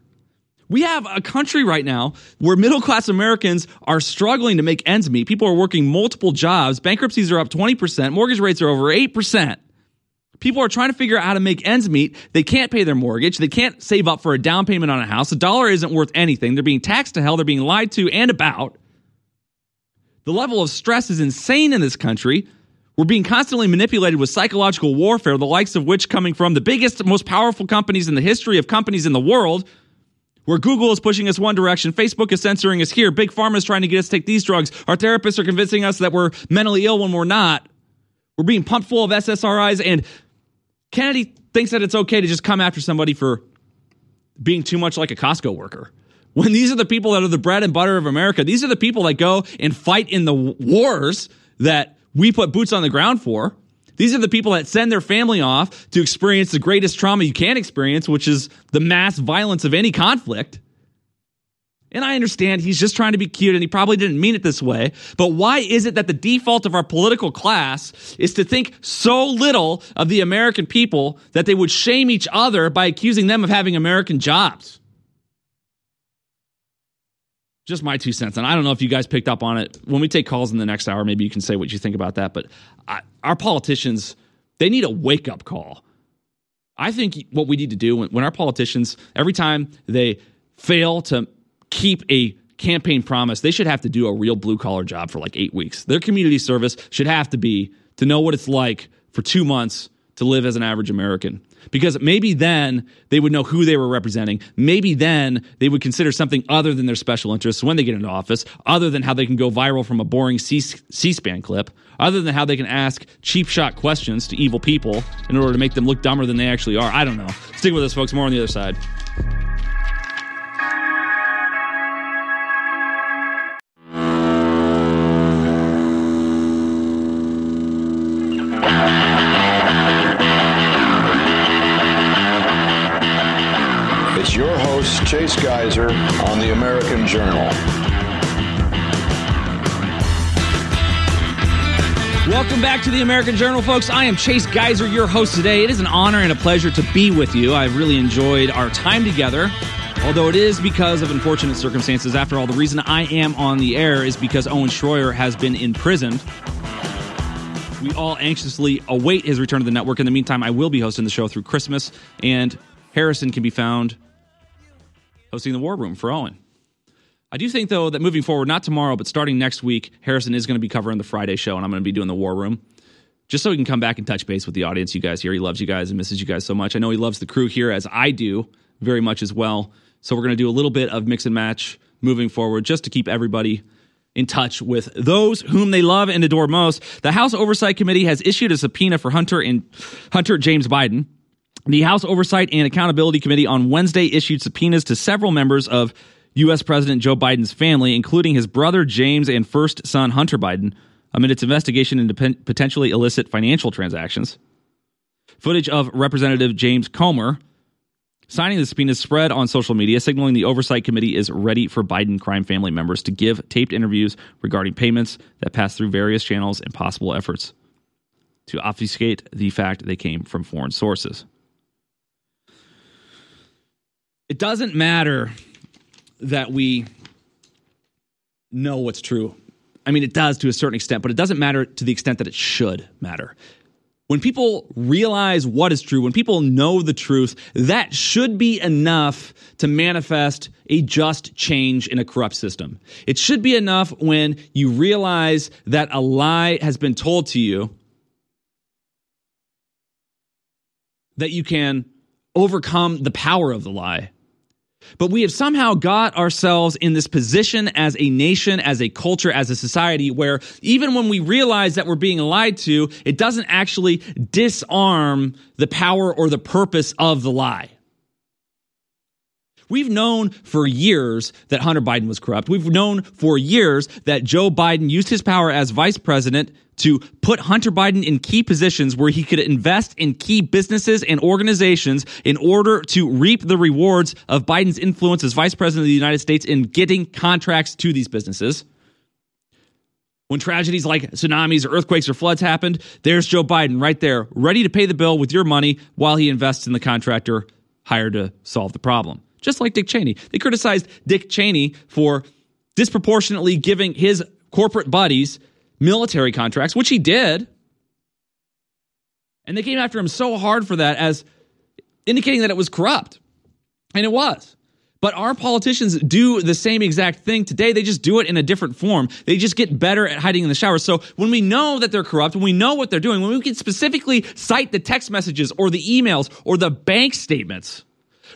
We have a country right now where middle class Americans are struggling to make ends meet. People are working multiple jobs. Bankruptcies are up 20%. Mortgage rates are over 8%. People are trying to figure out how to make ends meet. They can't pay their mortgage. They can't save up for a down payment on a house. A dollar isn't worth anything. They're being taxed to hell. They're being lied to and about. The level of stress is insane in this country. We're being constantly manipulated with psychological warfare, the likes of which coming from the biggest, most powerful companies in the history of companies in the world where Google is pushing us one direction, Facebook is censoring us here, Big Pharma is trying to get us to take these drugs, our therapists are convincing us that we're mentally ill when we're not. We're being pumped full of SSRIs, and Kennedy thinks that it's okay to just come after somebody for being too much like a Costco worker. When these are the people that are the bread and butter of America, these are the people that go and fight in the wars that we put boots on the ground for. These are the people that send their family off to experience the greatest trauma you can experience, which is the mass violence of any conflict. And I understand he's just trying to be cute and he probably didn't mean it this way. But why is it that the default of our political class is to think so little of the American people that they would shame each other by accusing them of having American jobs? Just my two cents. And I don't know if you guys picked up on it. When we take calls in the next hour, maybe you can say what you think about that. But I, our politicians, they need a wake up call. I think what we need to do when, when our politicians, every time they fail to keep a campaign promise, they should have to do a real blue collar job for like eight weeks. Their community service should have to be to know what it's like for two months to live as an average American. Because maybe then they would know who they were representing. Maybe then they would consider something other than their special interests when they get into office, other than how they can go viral from a boring C SPAN clip, other than how they can ask cheap shot questions to evil people in order to make them look dumber than they actually are. I don't know. Stick with us, folks. More on the other side. Host, Chase Geiser, on the American Journal. Welcome back to the American Journal, folks. I am Chase Geiser, your host today. It is an honor and a pleasure to be with you. I've really enjoyed our time together. Although it is because of unfortunate circumstances. After all, the reason I am on the air is because Owen Schroyer has been imprisoned. We all anxiously await his return to the network. In the meantime, I will be hosting the show through Christmas, and Harrison can be found hosting the War Room for Owen. I do think, though, that moving forward, not tomorrow, but starting next week, Harrison is going to be covering the Friday show, and I'm going to be doing the War Room. Just so he can come back and touch base with the audience, you guys here. He loves you guys and misses you guys so much. I know he loves the crew here, as I do very much as well. So we're going to do a little bit of mix and match moving forward, just to keep everybody in touch with those whom they love and adore most. The House Oversight Committee has issued a subpoena for Hunter and Hunter James Biden. The House Oversight and Accountability Committee on Wednesday issued subpoenas to several members of U.S. President Joe Biden's family, including his brother James and first son Hunter Biden, amid its investigation into potentially illicit financial transactions. Footage of Representative James Comer signing the subpoena spread on social media, signaling the Oversight Committee is ready for Biden crime family members to give taped interviews regarding payments that pass through various channels and possible efforts to obfuscate the fact they came from foreign sources. It doesn't matter that we know what's true. I mean, it does to a certain extent, but it doesn't matter to the extent that it should matter. When people realize what is true, when people know the truth, that should be enough to manifest a just change in a corrupt system. It should be enough when you realize that a lie has been told to you that you can overcome the power of the lie. But we have somehow got ourselves in this position as a nation, as a culture, as a society where even when we realize that we're being lied to, it doesn't actually disarm the power or the purpose of the lie. We've known for years that Hunter Biden was corrupt. We've known for years that Joe Biden used his power as vice president to put Hunter Biden in key positions where he could invest in key businesses and organizations in order to reap the rewards of Biden's influence as vice president of the United States in getting contracts to these businesses. When tragedies like tsunamis or earthquakes or floods happened, there's Joe Biden right there, ready to pay the bill with your money while he invests in the contractor hired to solve the problem. Just like Dick Cheney. They criticized Dick Cheney for disproportionately giving his corporate buddies military contracts, which he did. And they came after him so hard for that as indicating that it was corrupt. And it was. But our politicians do the same exact thing today. They just do it in a different form. They just get better at hiding in the shower. So when we know that they're corrupt, when we know what they're doing, when we can specifically cite the text messages or the emails or the bank statements,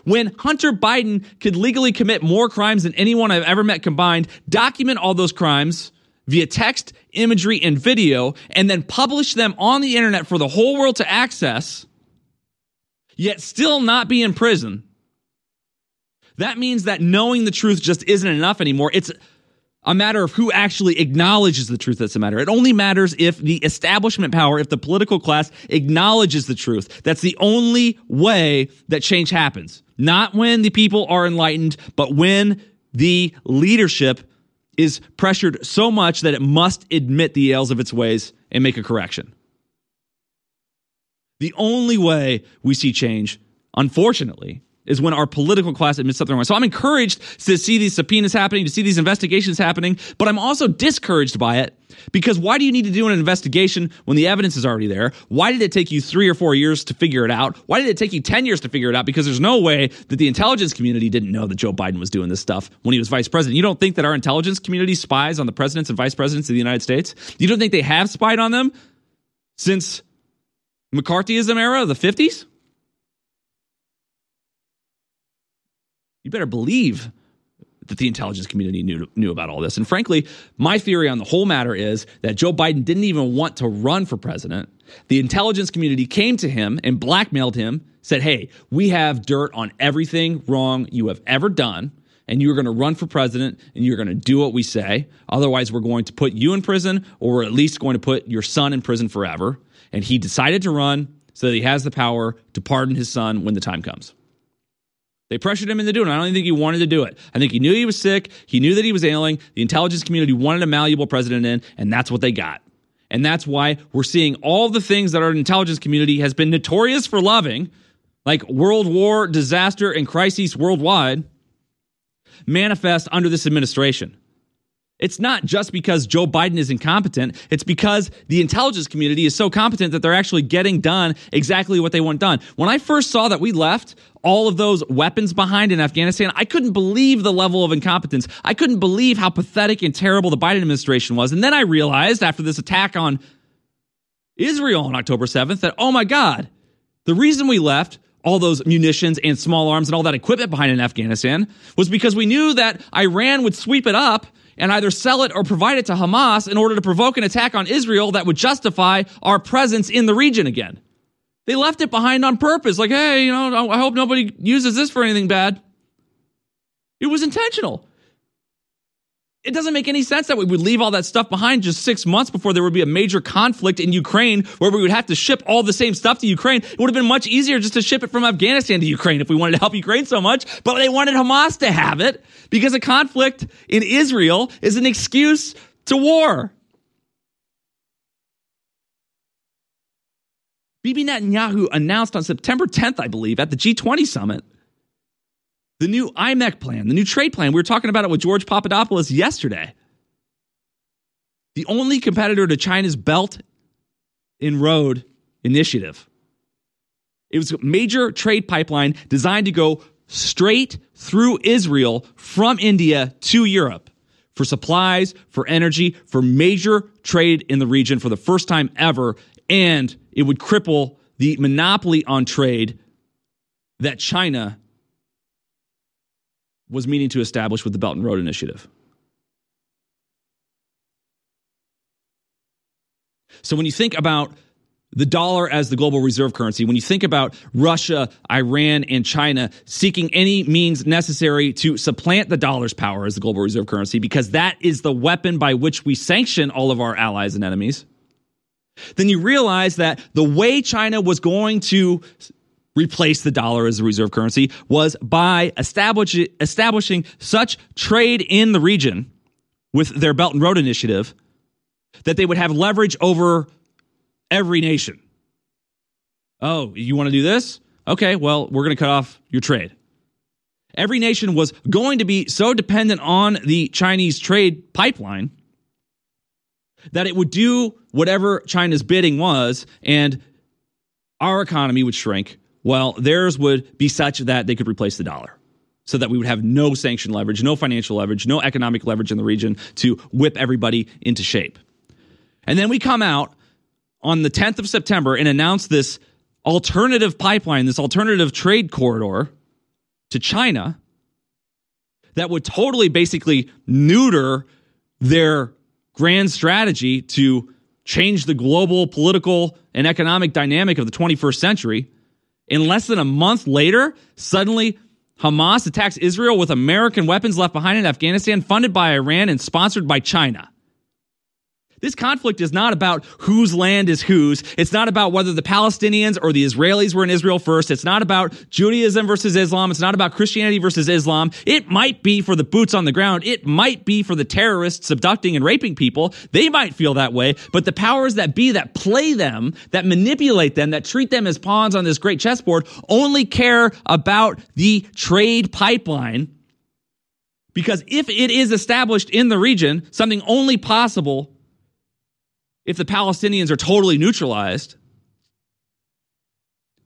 when Hunter Biden could legally commit more crimes than anyone I've ever met combined, document all those crimes via text, imagery, and video, and then publish them on the internet for the whole world to access, yet still not be in prison, that means that knowing the truth just isn't enough anymore. It's a matter of who actually acknowledges the truth that's a matter. It only matters if the establishment power, if the political class acknowledges the truth. That's the only way that change happens. Not when the people are enlightened, but when the leadership is pressured so much that it must admit the ails of its ways and make a correction. The only way we see change, unfortunately, is when our political class admits something wrong. So I'm encouraged to see these subpoenas happening, to see these investigations happening, but I'm also discouraged by it because why do you need to do an investigation when the evidence is already there? Why did it take you three or four years to figure it out? Why did it take you 10 years to figure it out? Because there's no way that the intelligence community didn't know that Joe Biden was doing this stuff when he was vice president. You don't think that our intelligence community spies on the presidents and vice presidents of the United States? You don't think they have spied on them since McCarthyism era of the 50s? You better believe that the intelligence community knew, knew about all this. And frankly, my theory on the whole matter is that Joe Biden didn't even want to run for president. The intelligence community came to him and blackmailed him, said, Hey, we have dirt on everything wrong you have ever done. And you're going to run for president and you're going to do what we say. Otherwise, we're going to put you in prison or we're at least going to put your son in prison forever. And he decided to run so that he has the power to pardon his son when the time comes. They pressured him into doing it. I don't even think he wanted to do it. I think he knew he was sick. He knew that he was ailing. The intelligence community wanted a malleable president in, and that's what they got. And that's why we're seeing all the things that our intelligence community has been notorious for loving, like world war, disaster, and crises worldwide, manifest under this administration. It's not just because Joe Biden is incompetent. It's because the intelligence community is so competent that they're actually getting done exactly what they want done. When I first saw that we left all of those weapons behind in Afghanistan, I couldn't believe the level of incompetence. I couldn't believe how pathetic and terrible the Biden administration was. And then I realized after this attack on Israel on October 7th that, oh my God, the reason we left all those munitions and small arms and all that equipment behind in Afghanistan was because we knew that Iran would sweep it up and either sell it or provide it to Hamas in order to provoke an attack on Israel that would justify our presence in the region again. They left it behind on purpose, like, hey, you know, I hope nobody uses this for anything bad. It was intentional. It doesn't make any sense that we would leave all that stuff behind just six months before there would be a major conflict in Ukraine where we would have to ship all the same stuff to Ukraine. It would have been much easier just to ship it from Afghanistan to Ukraine if we wanted to help Ukraine so much, but they wanted Hamas to have it because a conflict in Israel is an excuse to war. Bibi Netanyahu announced on September 10th, I believe, at the G20 summit the new IMEC plan, the new trade plan. We were talking about it with George Papadopoulos yesterday. The only competitor to China's Belt and Road initiative. It was a major trade pipeline designed to go straight through Israel from India to Europe for supplies, for energy, for major trade in the region for the first time ever. And it would cripple the monopoly on trade that China was meaning to establish with the Belt and Road Initiative. So when you think about the dollar as the global reserve currency, when you think about Russia, Iran, and China seeking any means necessary to supplant the dollar's power as the global reserve currency, because that is the weapon by which we sanction all of our allies and enemies, then you realize that the way China was going to replace the dollar as the reserve currency was by establish, establishing such trade in the region with their Belt and Road Initiative that they would have leverage over every nation. Oh, you want to do this? Okay, well, we're going to cut off your trade. Every nation was going to be so dependent on the Chinese trade pipeline that it would do whatever China's bidding was, and our economy would shrink well, theirs would be such that they could replace the dollar. So that we would have no sanction leverage, no financial leverage, no economic leverage in the region to whip everybody into shape. And then we come out on the 10th of September and announce this alternative pipeline, this alternative trade corridor to China that would totally basically neuter their grand strategy to change the global political and economic dynamic of the 21st century in less than a month later, suddenly Hamas attacks Israel with American weapons left behind in Afghanistan, funded by Iran and sponsored by China. This conflict is not about whose land is whose. It's not about whether the Palestinians or the Israelis were in Israel first. It's not about Judaism versus Islam. It's not about Christianity versus Islam. It might be for the boots on the ground. It might be for the terrorists abducting and raping people. They might feel that way, but the powers that be that play them, that manipulate them, that treat them as pawns on this great chessboard only care about the trade pipeline. Because if it is established in the region, something only possible if the Palestinians are totally neutralized,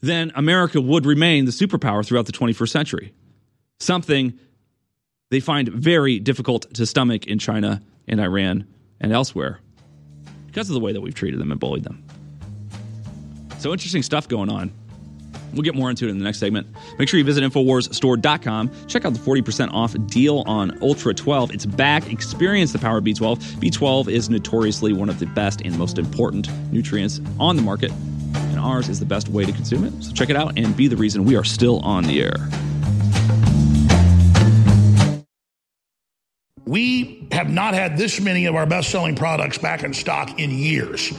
then America would remain the superpower throughout the 21st century. Something they find very difficult to stomach in China and Iran and elsewhere because of the way that we've treated them and bullied them. So interesting stuff going on. We'll get more into it in the next segment. Make sure you visit InfoWarsStore.com. Check out the 40% off deal on Ultra 12. It's back. Experience the power of B12. B12 is notoriously one of the best and most important nutrients on the market, and ours is the best way to consume it. So check it out and be the reason we are still on the air. We have not had this many of our best selling products back in stock in years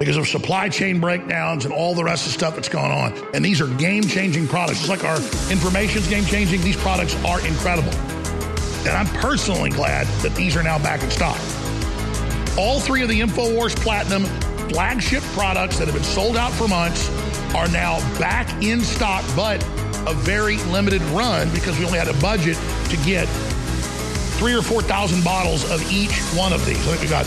because of supply chain breakdowns and all the rest of the stuff that's going on. And these are game changing products. Just like our information's game changing, these products are incredible. And I'm personally glad that these are now back in stock. All three of the InfoWars Platinum flagship products that have been sold out for months are now back in stock, but a very limited run because we only had a budget to get three or 4,000 bottles of each one of these. I think we got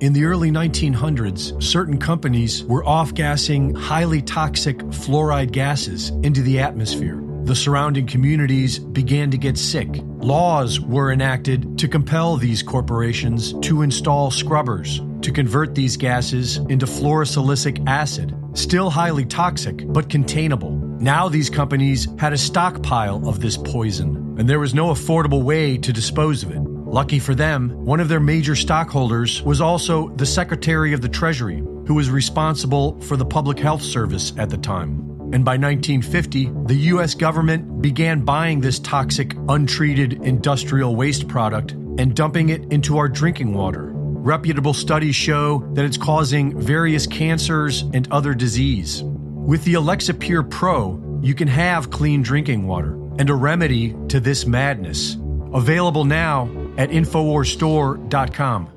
In the early 1900s, certain companies were off gassing highly toxic fluoride gases into the atmosphere. The surrounding communities began to get sick. Laws were enacted to compel these corporations to install scrubbers to convert these gases into fluorosilicic acid, still highly toxic but containable. Now these companies had a stockpile of this poison, and there was no affordable way to dispose of it. Lucky for them, one of their major stockholders was also the Secretary of the Treasury, who was responsible for the Public Health Service at the time. And by 1950, the US government began buying this toxic, untreated industrial waste product and dumping it into our drinking water. Reputable studies show that it's causing various cancers and other disease. With the Alexa Pure Pro, you can have clean drinking water and a remedy to this madness. Available now at InfoWarsStore.com.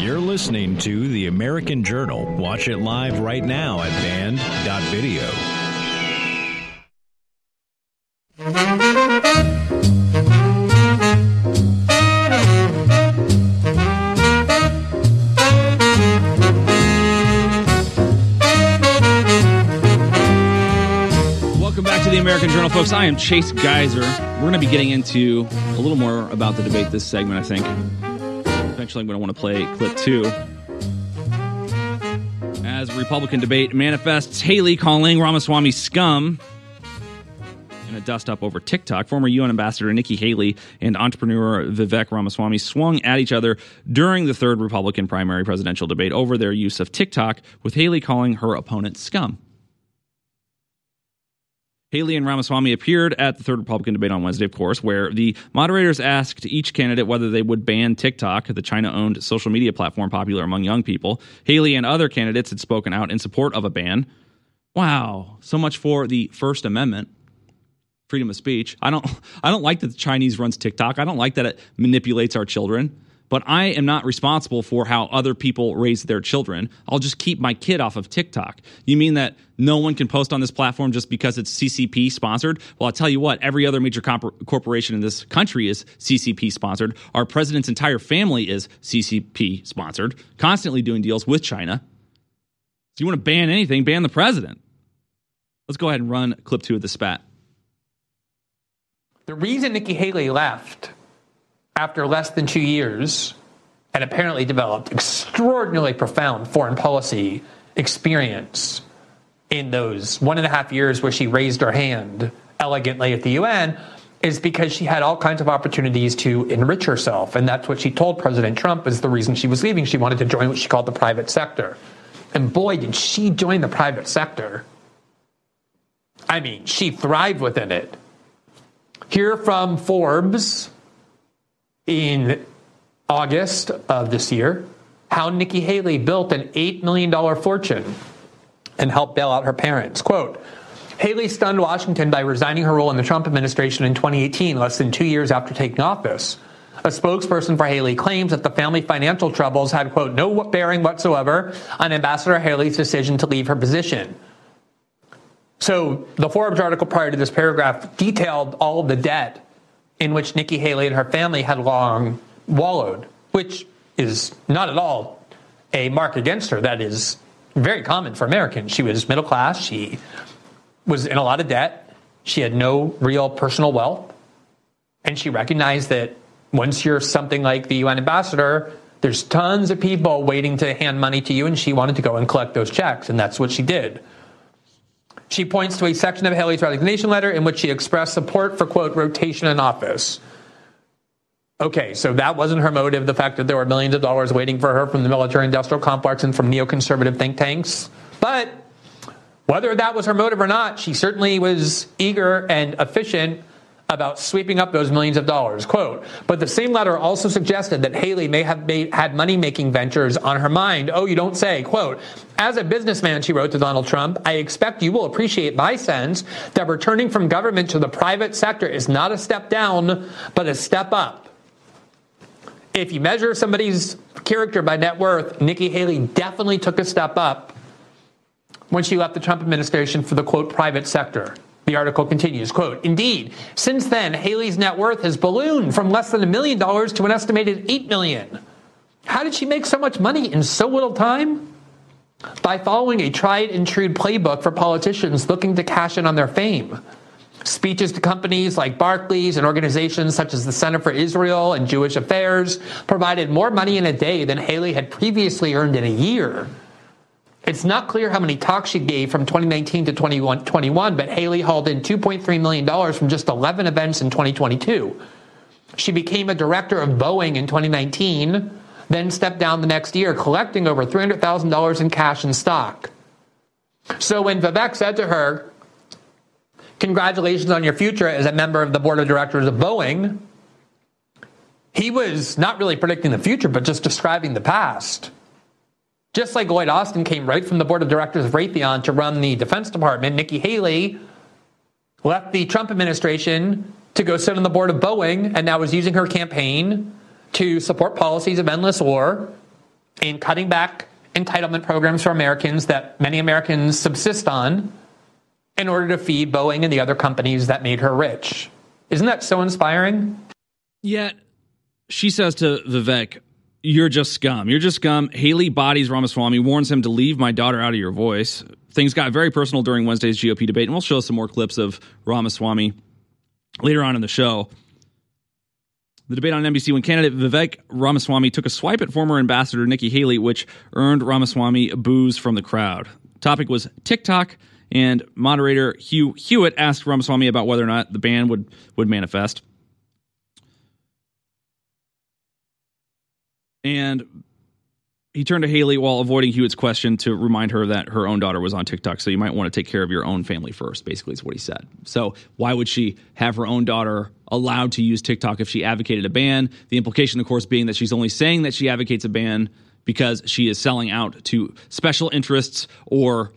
You're listening to The American Journal. Watch it live right now at band.video. folks. I am Chase Geiser. We're going to be getting into a little more about the debate this segment, I think. Eventually, I'm going to want to play clip two. As Republican debate manifests, Haley calling Ramaswamy scum in a dust up over TikTok. Former UN Ambassador Nikki Haley and entrepreneur Vivek Ramaswamy swung at each other during the third Republican primary presidential debate over their use of TikTok, with Haley calling her opponent scum. Haley and Ramaswamy appeared at the third Republican debate on Wednesday, of course, where the moderators asked each candidate whether they would ban TikTok, the China owned social media platform popular among young people. Haley and other candidates had spoken out in support of a ban. Wow, so much for the First Amendment. Freedom of speech. I don't [LAUGHS] I don't like that the Chinese runs TikTok. I don't like that it manipulates our children but I am not responsible for how other people raise their children. I'll just keep my kid off of TikTok. You mean that no one can post on this platform just because it's CCP sponsored? Well, I'll tell you what, every other major comp- corporation in this country is CCP sponsored. Our president's entire family is CCP sponsored, constantly doing deals with China. So you want to ban anything, ban the president. Let's go ahead and run clip two of the spat. The reason Nikki Haley left after less than two years and apparently developed extraordinarily profound foreign policy experience in those one and a half years where she raised her hand elegantly at the UN is because she had all kinds of opportunities to enrich herself. And that's what she told President Trump is the reason she was leaving. She wanted to join what she called the private sector. And boy, did she join the private sector. I mean, she thrived within it. Here from Forbes in August of this year how Nikki Haley built an $8 million fortune and helped bail out her parents. Quote, Haley stunned Washington by resigning her role in the Trump administration in 2018, less than two years after taking office. A spokesperson for Haley claims that the family financial troubles had, quote, no bearing whatsoever on Ambassador Haley's decision to leave her position. So the Forbes article prior to this paragraph detailed all of the debt in which Nikki Haley and her family had long wallowed, which is not at all a mark against her. That is very common for Americans. She was middle class. She was in a lot of debt. She had no real personal wealth. And she recognized that once you're something like the UN ambassador, there's tons of people waiting to hand money to you, and she wanted to go and collect those checks, and that's what she did. She points to a section of Haley's resignation letter in which she expressed support for, quote, rotation in office. Okay, so that wasn't her motive, the fact that there were millions of dollars waiting for her from the military industrial complex and from neoconservative think tanks. But whether that was her motive or not, she certainly was eager and efficient about sweeping up those millions of dollars. Quote, but the same letter also suggested that Haley may have made, had money making ventures on her mind. Oh, you don't say. Quote, as a businessman, she wrote to Donald Trump, I expect you will appreciate my sense that returning from government to the private sector is not a step down, but a step up. If you measure somebody's character by net worth, Nikki Haley definitely took a step up when she left the Trump administration for the quote private sector. The article continues, quote, Indeed, since then, Haley's net worth has ballooned from less than a million dollars to an estimated eight million. How did she make so much money in so little time? By following a tried and true playbook for politicians looking to cash in on their fame. Speeches to companies like Barclays and organizations such as the Center for Israel and Jewish Affairs provided more money in a day than Haley had previously earned in a year. It's not clear how many talks she gave from 2019 to 2021, but Haley hauled in $2.3 million from just 11 events in 2022. She became a director of Boeing in 2019, then stepped down the next year, collecting over $300,000 in cash and stock. So when Vivek said to her, Congratulations on your future as a member of the board of directors of Boeing. He was not really predicting the future, but just describing the past. Just like Lloyd Austin came right from the board of directors of Raytheon to run the Defense Department, Nikki Haley left the Trump administration to go sit on the board of Boeing and now is using her campaign to support policies of endless war in cutting back entitlement programs for Americans that many Americans subsist on in order to feed Boeing and the other companies that made her rich. Isn't that so inspiring? Yet, she says to Vivek, You're just scum. You're just scum. Haley bodies Ramaswamy, warns him to leave my daughter out of your voice. Things got very personal during Wednesday's GOP debate, and we'll show some more clips of Ramaswamy later on in the show. The debate on NBC when candidate Vivek Ramaswamy took a swipe at former ambassador Nikki Haley, which earned Ramaswamy boos from the crowd. Topic was TikTok and moderator Hugh Hewitt asked Ramaswamy about whether or not the ban would would manifest. And he turned to Haley while avoiding Hewitt's question to remind her that her own daughter was on TikTok. So you might want to take care of your own family first, basically, is what he said. So why would she have her own daughter allowed to use TikTok if she advocated a ban? The implication, of course, being that she's only saying that she advocates a ban because she is selling out to special interests or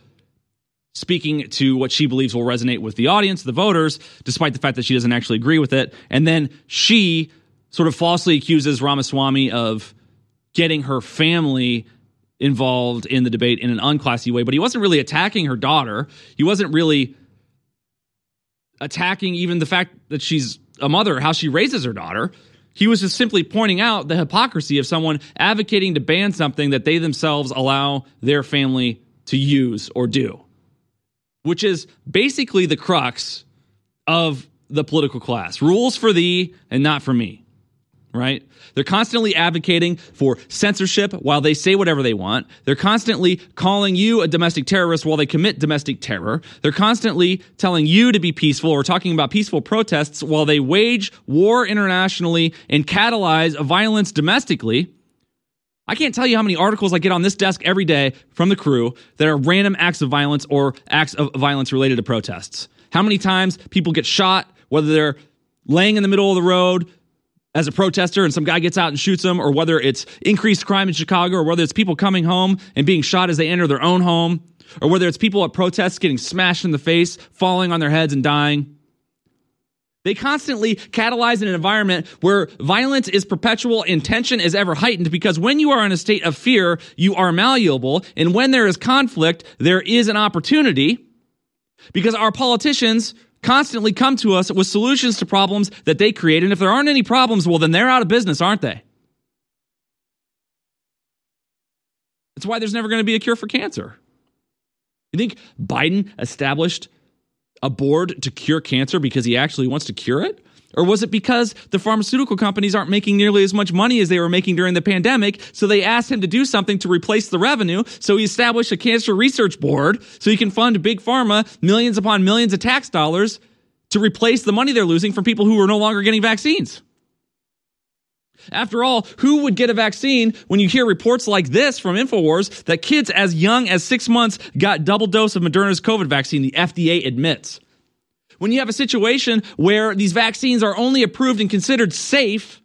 speaking to what she believes will resonate with the audience, the voters, despite the fact that she doesn't actually agree with it. And then she sort of falsely accuses Ramaswamy of getting her family involved in the debate in an unclassy way, but he wasn't really attacking her daughter. He wasn't really attacking even the fact that she's a mother, how she raises her daughter. He was just simply pointing out the hypocrisy of someone advocating to ban something that they themselves allow their family to use or do which is basically the crux of the political class rules for thee and not for me. Right? They're constantly advocating for censorship while they say whatever they want. They're constantly calling you a domestic terrorist while they commit domestic terror. They're constantly telling you to be peaceful or talking about peaceful protests while they wage war internationally and catalyze violence domestically. I can't tell you how many articles I get on this desk every day from the crew that are random acts of violence or acts of violence related to protests. How many times people get shot, whether they're laying in the middle of the road, as a protester and some guy gets out and shoots them, or whether it's increased crime in Chicago, or whether it's people coming home and being shot as they enter their own home, or whether it's people at protests getting smashed in the face, falling on their heads and dying. They constantly catalyze an environment where violence is perpetual and tension is ever heightened because when you are in a state of fear, you are malleable. And when there is conflict, there is an opportunity because our politicians constantly come to us with solutions to problems that they create. And if there aren't any problems, well, then they're out of business, aren't they? That's why there's never going to be a cure for cancer. You think Biden established a board to cure cancer because he actually wants to cure it? Or was it because the pharmaceutical companies aren't making nearly as much money as they were making during the pandemic? So they asked him to do something to replace the revenue. So he established a cancer research board so he can fund big pharma millions upon millions of tax dollars to replace the money they're losing from people who are no longer getting vaccines. After all, who would get a vaccine when you hear reports like this from InfoWars that kids as young as six months got double dose of Moderna's COVID vaccine, the FDA admits? When you have a situation where these vaccines are only approved and considered safe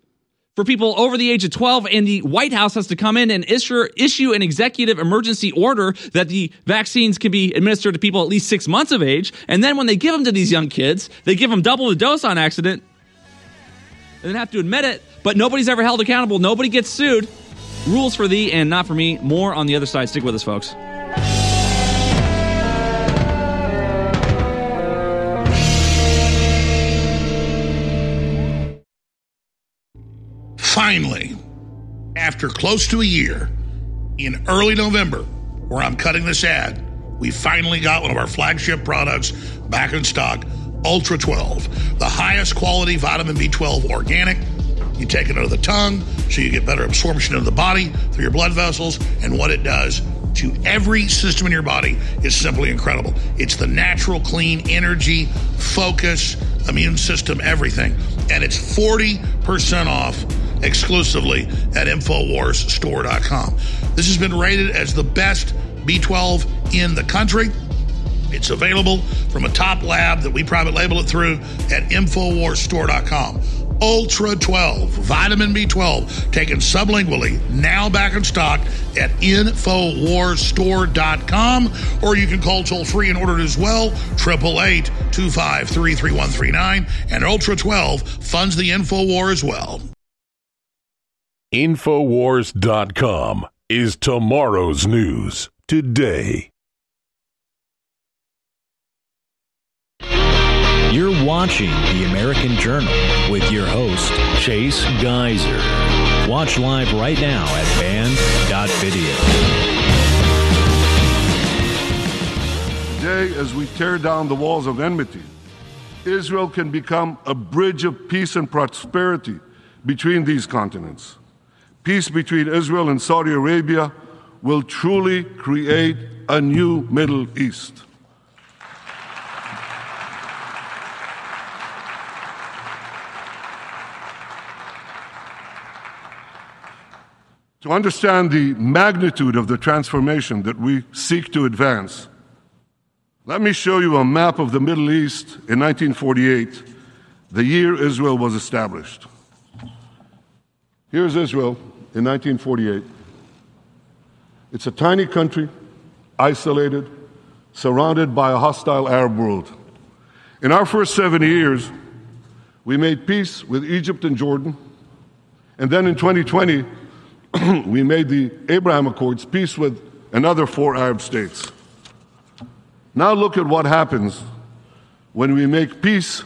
for people over the age of 12 and the White House has to come in and issue, issue an executive emergency order that the vaccines can be administered to people at least six months of age. And then when they give them to these young kids, they give them double the dose on accident and then have to admit it, but nobody's ever held accountable. Nobody gets sued. Rules for thee and not for me. More on the other side. Stick with us, folks. Finally, after close to a year, in early November, where I'm cutting this ad, we finally got one of our flagship products back in stock Ultra 12, the highest quality vitamin B12 organic. You take it under the tongue so you get better absorption of the body through your blood vessels, and what it does to every system in your body is simply incredible. It's the natural, clean energy, focus, immune system, everything. And it's 40% off exclusively at InfoWarsStore.com. This has been rated as the best B12 in the country. It's available from a top lab that we private label it through at InfoWarsStore.com. Ultra 12, vitamin B12, taken sublingually, now back in stock at InfoWarsStore.com, or you can call toll free and order it as well, 888 253 3139. And Ultra 12 funds the InfoWar as well. Infowars.com is tomorrow's news today. You're watching The American Journal with your host, Chase Geiser. Watch live right now at band.video. Today, as we tear down the walls of enmity, Israel can become a bridge of peace and prosperity between these continents peace between Israel and Saudi Arabia will truly create a new Middle East. To understand the magnitude of the transformation that we seek to advance, let me show you a map of the Middle East in 1948, the year Israel was established. Here's Israel in 1948. It's a tiny country, isolated, surrounded by a hostile Arab world. In our first 70 years, we made peace with Egypt and Jordan. And then in 2020, [CLEARS THROAT] we made the Abraham Accords, peace with another four Arab states. Now look at what happens when we make peace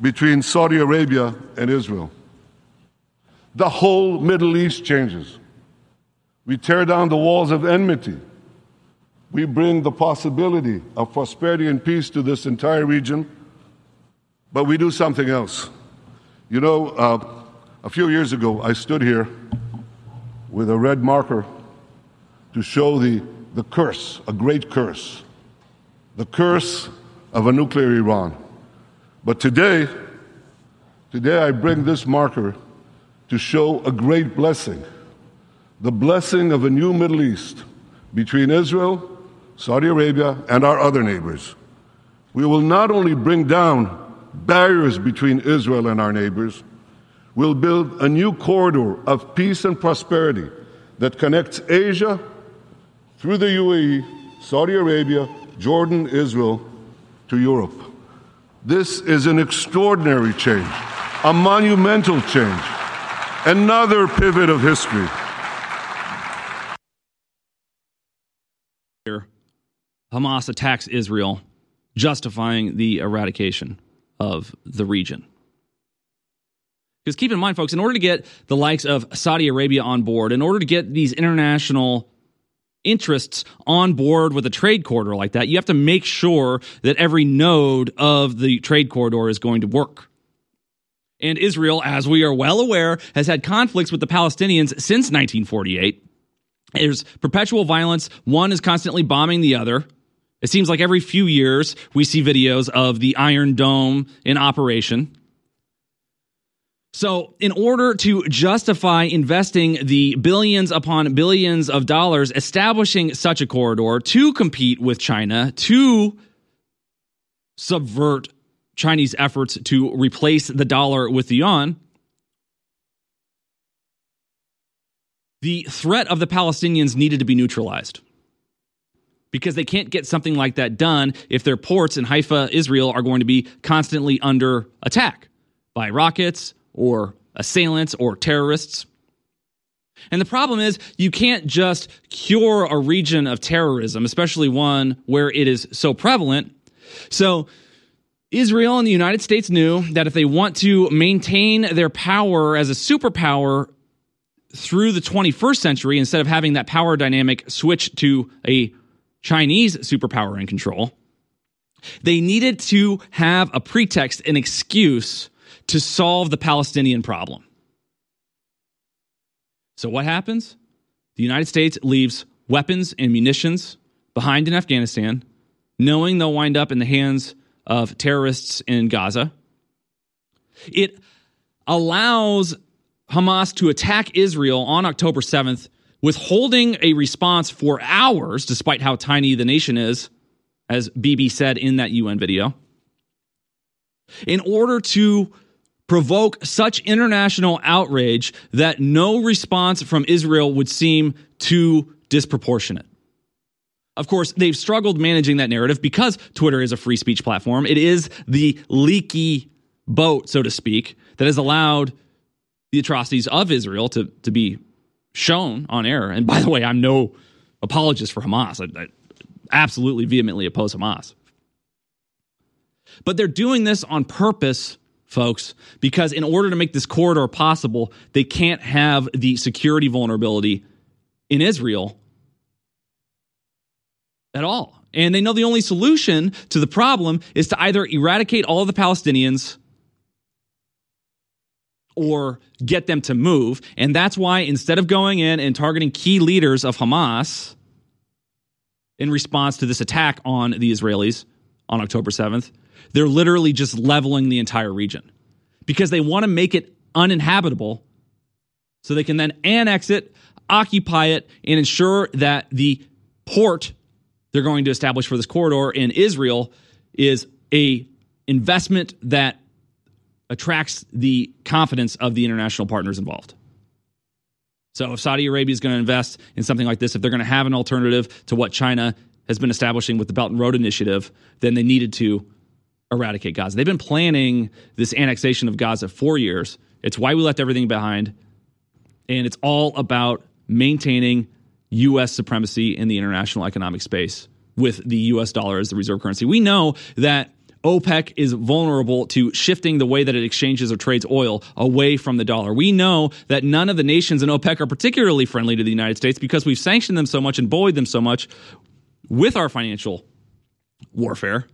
between Saudi Arabia and Israel the whole Middle East changes. We tear down the walls of enmity. We bring the possibility of prosperity and peace to this entire region, but we do something else. You know, uh, A few years ago, I stood here with a red marker to show the, the curse, a great curse, the curse of a nuclear Iran. But today, today I bring this marker to show a great blessing, the blessing of a new Middle East between Israel, Saudi Arabia, and our other neighbors. We will not only bring down barriers between Israel and our neighbors, we'll build a new corridor of peace and prosperity that connects Asia through the UAE, Saudi Arabia, Jordan, Israel to Europe. This is an extraordinary change, a monumental change, another pivot of history. Hamas attacks Israel, justifying the eradication of the region. Because keep in mind, folks, in order to get the likes of Saudi Arabia on board, in order to get these international interests on board with a trade corridor like that, you have to make sure that every node of the trade corridor is going to work. And Israel, as we are well aware, has had conflicts with the Palestinians since 1948. There's perpetual violence. One is constantly bombing the other. It seems like every few years we see videos of the Iron Dome in operation. So, in order to justify investing the billions upon billions of dollars establishing such a corridor to compete with China, to subvert Chinese efforts to replace the dollar with the yuan, the threat of the Palestinians needed to be neutralized because they can't get something like that done if their ports in Haifa, Israel, are going to be constantly under attack by rockets or assailants or terrorists. And the problem is, you can't just cure a region of terrorism, especially one where it is so prevalent. So, Israel and the United States knew that if they want to maintain their power as a superpower through the 21st century, instead of having that power dynamic switch to a Chinese superpower in control, they needed to have a pretext, an excuse to solve the Palestinian problem. So, what happens? The United States leaves weapons and munitions behind in Afghanistan, knowing they'll wind up in the hands of terrorists in Gaza. It allows Hamas to attack Israel on October 7th withholding a response for hours, despite how tiny the nation is, as Bibi said in that UN video, in order to provoke such international outrage that no response from Israel would seem too disproportionate. Of course, they've struggled managing that narrative because Twitter is a free speech platform. It is the leaky boat, so to speak, that has allowed the atrocities of Israel to, to be shown on air. And by the way, I'm no apologist for Hamas. I, I absolutely vehemently oppose Hamas. But they're doing this on purpose, folks, because in order to make this corridor possible, they can't have the security vulnerability in Israel at all. And they know the only solution to the problem is to either eradicate all of the Palestinians or get them to move. And that's why instead of going in and targeting key leaders of Hamas in response to this attack on the Israelis on October 7th, they're literally just leveling the entire region because they want to make it uninhabitable so they can then annex it, occupy it, and ensure that the port they're going to establish for this corridor in Israel is a investment that attracts the confidence of the international partners involved. So if Saudi Arabia is going to invest in something like this, if they're going to have an alternative to what China has been establishing with the Belt and Road Initiative, then they needed to eradicate Gaza. They've been planning this annexation of Gaza for years. It's why we left everything behind. And it's all about maintaining U.S. supremacy in the international economic space with the U.S. dollar as the reserve currency. We know that OPEC is vulnerable to shifting the way that it exchanges or trades oil away from the dollar. We know that none of the nations in OPEC are particularly friendly to the United States because we've sanctioned them so much and bullied them so much with our financial warfare.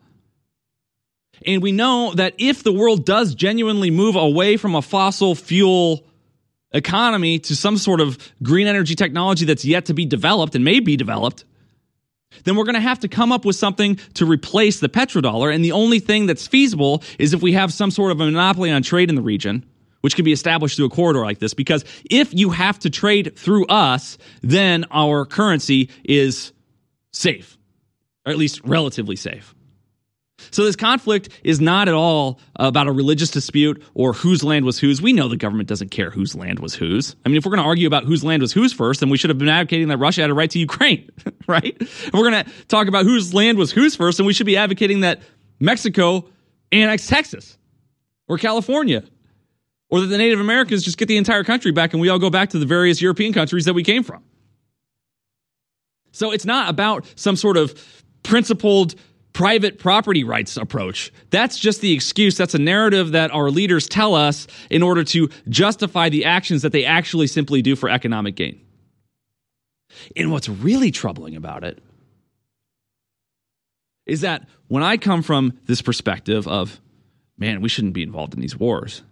And we know that if the world does genuinely move away from a fossil fuel economy to some sort of green energy technology that's yet to be developed and may be developed, then we're going to have to come up with something to replace the petrodollar. And the only thing that's feasible is if we have some sort of a monopoly on trade in the region, which can be established through a corridor like this. Because if you have to trade through us, then our currency is safe, or at least relatively safe. So this conflict is not at all about a religious dispute or whose land was whose. We know the government doesn't care whose land was whose. I mean, if we're going to argue about whose land was whose first, then we should have been advocating that Russia had a right to Ukraine, [LAUGHS] right? If we're going to talk about whose land was whose first, then we should be advocating that Mexico annex Texas or California or that the Native Americans just get the entire country back and we all go back to the various European countries that we came from. So it's not about some sort of principled private property rights approach. That's just the excuse. That's a narrative that our leaders tell us in order to justify the actions that they actually simply do for economic gain. And what's really troubling about it is that when I come from this perspective of, man, we shouldn't be involved in these wars.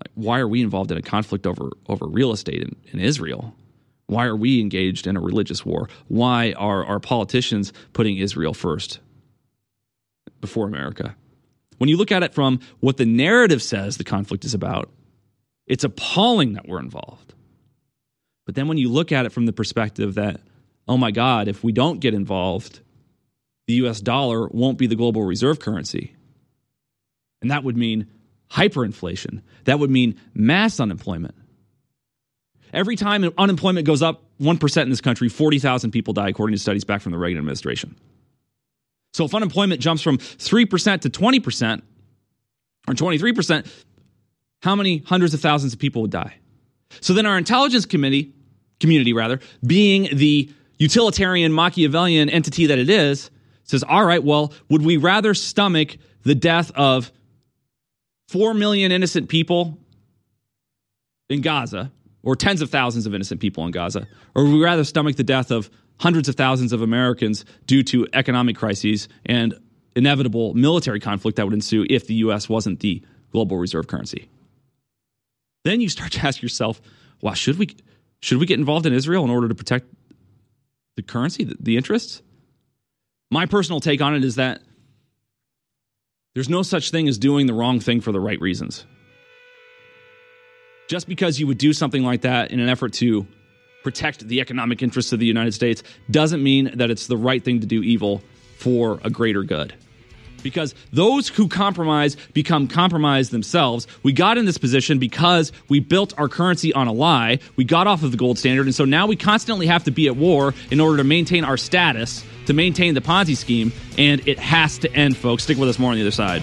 Like, why are we involved in a conflict over, over real estate in, in Israel? Why are we engaged in a religious war? Why are our politicians putting Israel first before America? When you look at it from what the narrative says the conflict is about, it's appalling that we're involved. But then when you look at it from the perspective that, oh my God, if we don't get involved, the US dollar won't be the global reserve currency. And that would mean hyperinflation. That would mean mass unemployment. Every time unemployment goes up 1% in this country, 40,000 people die, according to studies back from the Reagan administration. So if unemployment jumps from 3% to 20% or 23%, how many hundreds of thousands of people would die? So then our intelligence committee, community rather, being the utilitarian Machiavellian entity that it is, says, all right, well, would we rather stomach the death of 4 million innocent people in Gaza, or tens of thousands of innocent people in Gaza, or would we rather stomach the death of hundreds of thousands of Americans due to economic crises and inevitable military conflict that would ensue if the US wasn't the global reserve currency? Then you start to ask yourself, wow, should we should we get involved in Israel in order to protect the currency, the, the interests? My personal take on it is that there's no such thing as doing the wrong thing for the right reasons. Just because you would do something like that in an effort to protect the economic interests of the United States doesn't mean that it's the right thing to do evil for a greater good. Because those who compromise become compromised themselves. We got in this position because we built our currency on a lie. We got off of the gold standard. And so now we constantly have to be at war in order to maintain our status to maintain the Ponzi scheme, and it has to end, folks. Stick with us more on the other side.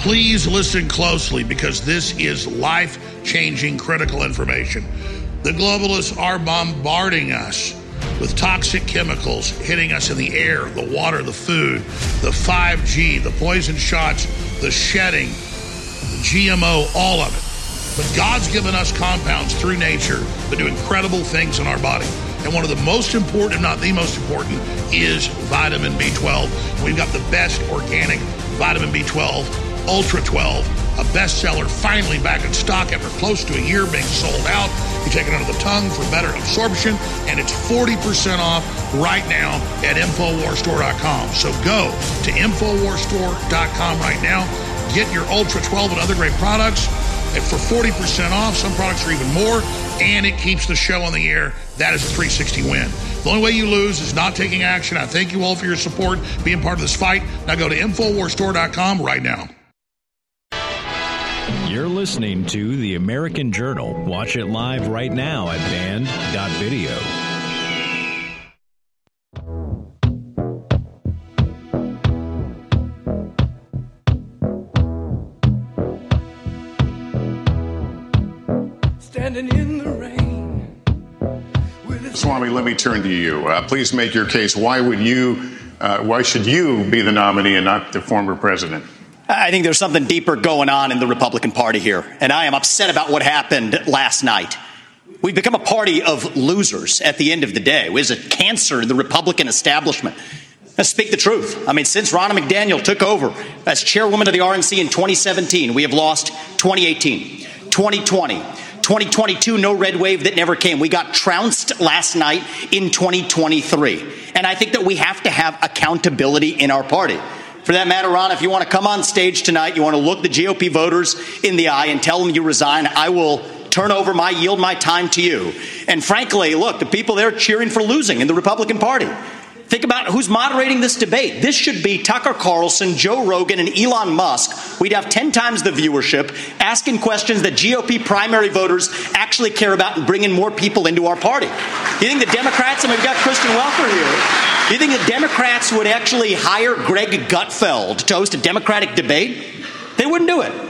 Please listen closely because this is life changing critical information. The globalists are bombarding us with toxic chemicals hitting us in the air, the water, the food, the 5G, the poison shots, the shedding, the GMO, all of it. But God's given us compounds through nature that do incredible things in our body. And one of the most important, if not the most important, is vitamin B12. We've got the best organic vitamin B12, Ultra 12, a bestseller, finally back in stock after close to a year being sold out. You take it under the tongue for better absorption, and it's 40% off right now at InfoWarsStore.com. So go to InfoWarsStore.com right now Get your Ultra 12 and other great products for 40% off. Some products are even more, and it keeps the show on the air. That is a 360 win. The only way you lose is not taking action. I thank you all for your support, being part of this fight. Now go to InfoWarsStore.com right now. You're listening to The American Journal. Watch it live right now at band.video. Standing in the rain. Swami, let me turn to you. Uh, please make your case. Why would you? Uh, why should you be the nominee and not the former president? I think there's something deeper going on in the Republican Party here, and I am upset about what happened last night. We've become a party of losers at the end of the day. It was a cancer in the Republican establishment. Let's speak the truth. I mean, since Ronna McDaniel took over as chairwoman of the RNC in 2017, we have lost 2018, 2020, 2022, no red wave that never came. We got trounced last night in 2023. And I think that we have to have accountability in our party. For that matter, Ronna, if you want to come on stage tonight, you want to look the GOP voters in the eye and tell them you resign, I will turn over my yield my time to you. And frankly, look, the people there cheering for losing in the Republican Party. Think about who's moderating this debate. This should be Tucker Carlson, Joe Rogan, and Elon Musk. We'd have 10 times the viewership asking questions that GOP primary voters actually care about and bringing more people into our party. You think the Democrats, and we've got Kristen Welker here, you think the Democrats would actually hire Greg Gutfeld to host a Democratic debate? They wouldn't do it.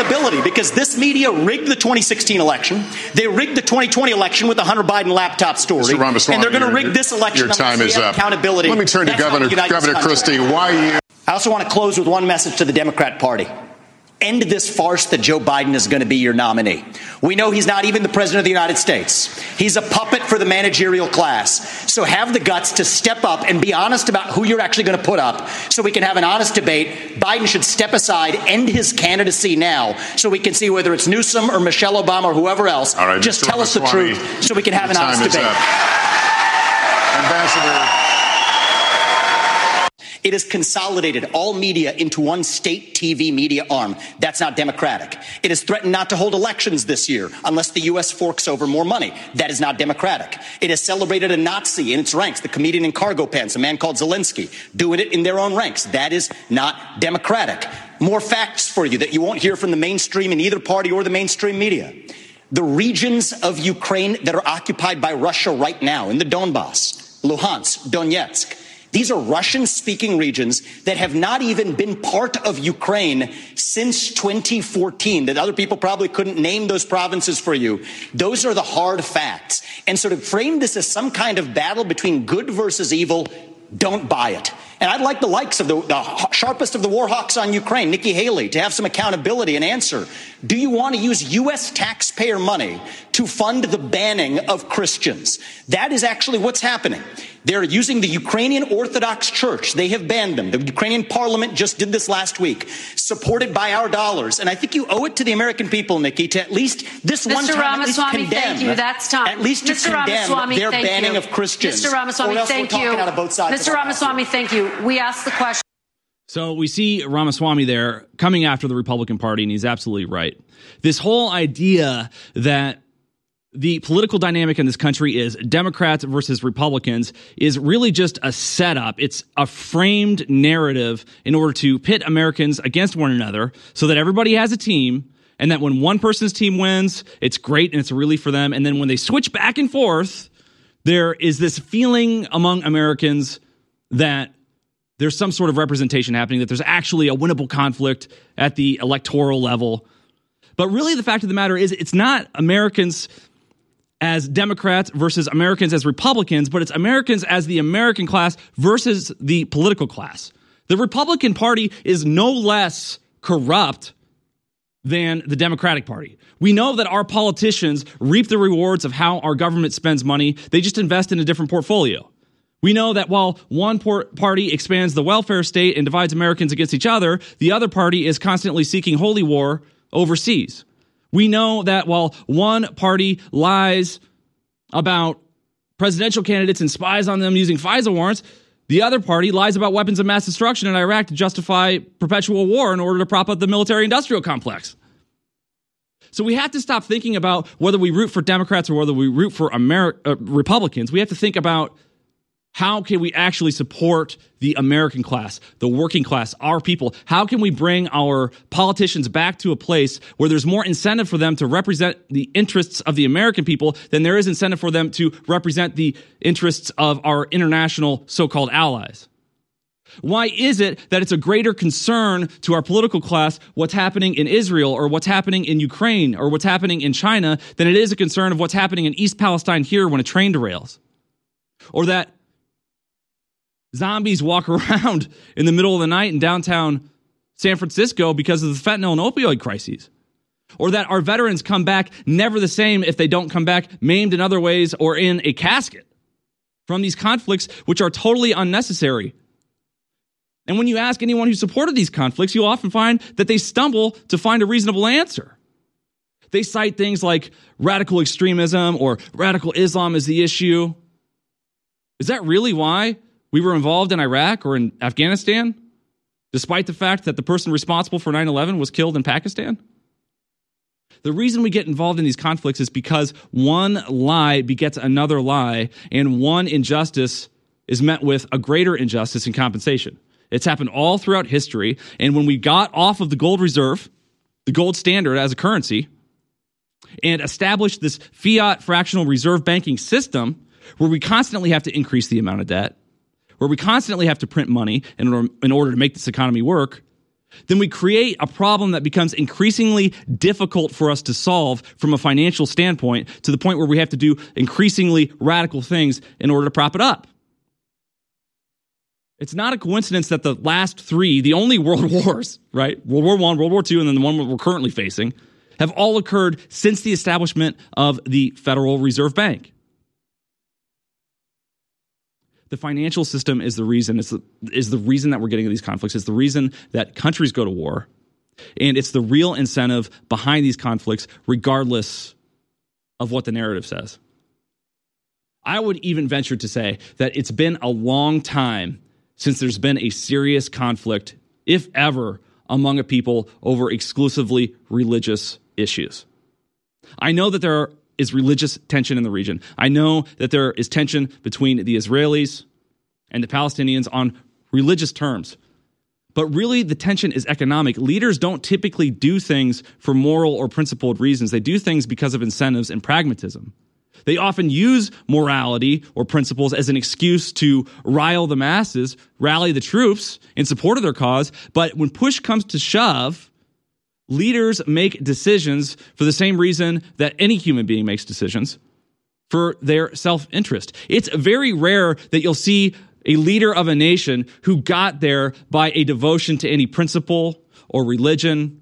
accountability because this media rigged the 2016 election. They rigged the 2020 election with the Hunter Biden laptop story. Mr. Ramaswamy, and they're going to rig this election. Your time is up. Accountability. Let me turn to That's how Governor we unite this Governor. Christie. Why you? I also want to close with one message to the Democrat Party. End this farce that Joe Biden is going to be your nominee. We know he's not even the president of the United States. He's a puppet for the managerial class. So have the guts to step up and be honest about who you're actually going to put up so we can have an honest debate. Biden should step aside, end his candidacy now so we can see whether it's Newsom or Michelle Obama or whoever else. All right, Just Mr. tell us the truth so we can have an honest debate. Ambassador. It has consolidated all media into one state TV media arm. That's not democratic. It has threatened not to hold elections this year unless the U.S. forks over more money. That is not democratic. It has celebrated a Nazi in its ranks, the comedian in cargo pants, a man called Zelensky, doing it in their own ranks. That is not democratic. More facts for you that you won't hear from the mainstream in either party or the mainstream media. The regions of Ukraine that are occupied by Russia right now in the Donbass, Luhansk, Donetsk, these are Russian speaking regions that have not even been part of Ukraine since 2014, that other people probably couldn't name those provinces for you. Those are the hard facts. And so to frame this as some kind of battle between good versus evil, don't buy it. And I'd like the likes of the, the sharpest of the war hawks on Ukraine, Nikki Haley, to have some accountability and answer. Do you want to use U.S. taxpayer money to fund the banning of Christians? That is actually what's happening. They're using the Ukrainian Orthodox Church. They have banned them. The Ukrainian parliament just did this last week, supported by our dollars. And I think you owe it to the American people, Nikki, to at least this one Mr. time at least Ramaswamy, condemn. thank you. That's time. At least to Mr. condemn Ramaswamy, their thank banning you. of Christians. Mr. Ramaswamy, thank you. out of both sides. Mr. Ramaswamy, thank you. We asked the question. So we see Ramaswamy there coming after the Republican Party, and he's absolutely right. This whole idea that the political dynamic in this country is Democrats versus Republicans is really just a setup. It's a framed narrative in order to pit Americans against one another so that everybody has a team and that when one person's team wins, it's great and it's a relief for them. And then when they switch back and forth, there is this feeling among Americans that there's some sort of representation happening, that there's actually a winnable conflict at the electoral level. But really, the fact of the matter is, it's not Americans as Democrats versus Americans as Republicans, but it's Americans as the American class versus the political class. The Republican Party is no less corrupt than the Democratic Party. We know that our politicians reap the rewards of how our government spends money. They just invest in a different portfolio. We know that while one party expands the welfare state and divides Americans against each other, the other party is constantly seeking holy war overseas. We know that while one party lies about presidential candidates and spies on them using FISA warrants, the other party lies about weapons of mass destruction in Iraq to justify perpetual war in order to prop up the military industrial complex. So we have to stop thinking about whether we root for Democrats or whether we root for Ameri- uh, Republicans. We have to think about how can we actually support the American class, the working class, our people? How can we bring our politicians back to a place where there's more incentive for them to represent the interests of the American people than there is incentive for them to represent the interests of our international so called allies? Why is it that it's a greater concern to our political class what's happening in Israel or what's happening in Ukraine or what's happening in China than it is a concern of what's happening in East Palestine here when a train derails? Or that zombies walk [LAUGHS] around in the middle of the night in downtown San Francisco because of the fentanyl and opioid crises. Or that our veterans come back never the same if they don't come back maimed in other ways or in a casket from these conflicts, which are totally unnecessary. And when you ask anyone who supported these conflicts, you'll often find that they stumble to find a reasonable answer. They cite things like radical extremism or radical Islam as the issue. Is that really why we were involved in Iraq or in Afghanistan, despite the fact that the person responsible for 9 11 was killed in Pakistan? The reason we get involved in these conflicts is because one lie begets another lie, and one injustice is met with a greater injustice in compensation. It's happened all throughout history. And when we got off of the gold reserve, the gold standard as a currency, and established this fiat fractional reserve banking system where we constantly have to increase the amount of debt, where we constantly have to print money in order, in order to make this economy work, then we create a problem that becomes increasingly difficult for us to solve from a financial standpoint to the point where we have to do increasingly radical things in order to prop it up. It's not a coincidence that the last three, the only world [LAUGHS] wars, right? World War One, World War Two, and then the one we're currently facing, have all occurred since the establishment of the Federal Reserve Bank the financial system is the reason is the, is the reason that we're getting these conflicts. It's the reason that countries go to war, and it's the real incentive behind these conflicts, regardless of what the narrative says. I would even venture to say that it's been a long time since there's been a serious conflict, if ever, among a people over exclusively religious issues. I know that there are is religious tension in the region. I know that there is tension between the Israelis and the Palestinians on religious terms. But really, the tension is economic. Leaders don't typically do things for moral or principled reasons, they do things because of incentives and pragmatism. They often use morality or principles as an excuse to rile the masses, rally the troops in support of their cause. But when push comes to shove, leaders make decisions for the same reason that any human being makes decisions for their self interest. It's very rare that you'll see a leader of a nation who got there by a devotion to any principle or religion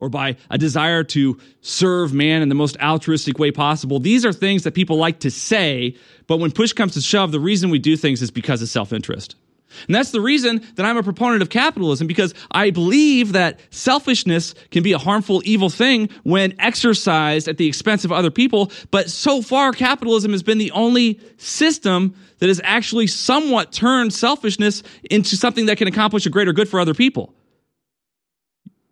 or by a desire to serve man in the most altruistic way possible. These are things that people like to say, but when push comes to shove, the reason we do things is because of self interest. And that's the reason that I'm a proponent of capitalism because I believe that selfishness can be a harmful, evil thing when exercised at the expense of other people. But so far, capitalism has been the only system that has actually somewhat turned selfishness into something that can accomplish a greater good for other people.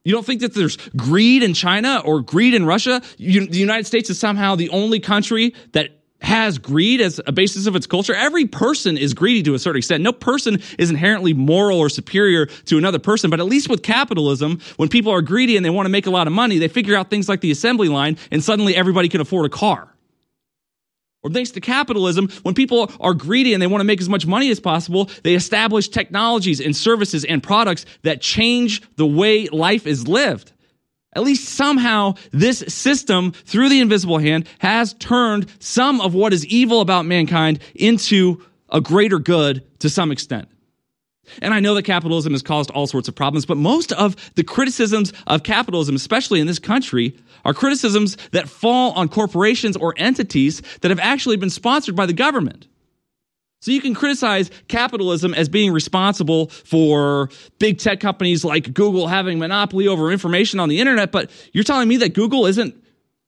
You don't think that there's greed in China or greed in Russia? You, the United States is somehow the only country that has greed as a basis of its culture. Every person is greedy to a certain extent. No person is inherently moral or superior to another person, but at least with capitalism, when people are greedy and they want to make a lot of money, they figure out things like the assembly line and suddenly everybody can afford a car. Or thanks to capitalism, when people are greedy and they want to make as much money as possible, they establish technologies and services and products that change the way life is lived. At least somehow this system through the invisible hand has turned some of what is evil about mankind into a greater good to some extent. And I know that capitalism has caused all sorts of problems, but most of the criticisms of capitalism, especially in this country, are criticisms that fall on corporations or entities that have actually been sponsored by the government. So you can criticize capitalism as being responsible for big tech companies like Google having monopoly over information on the internet, but you're telling me that Google isn't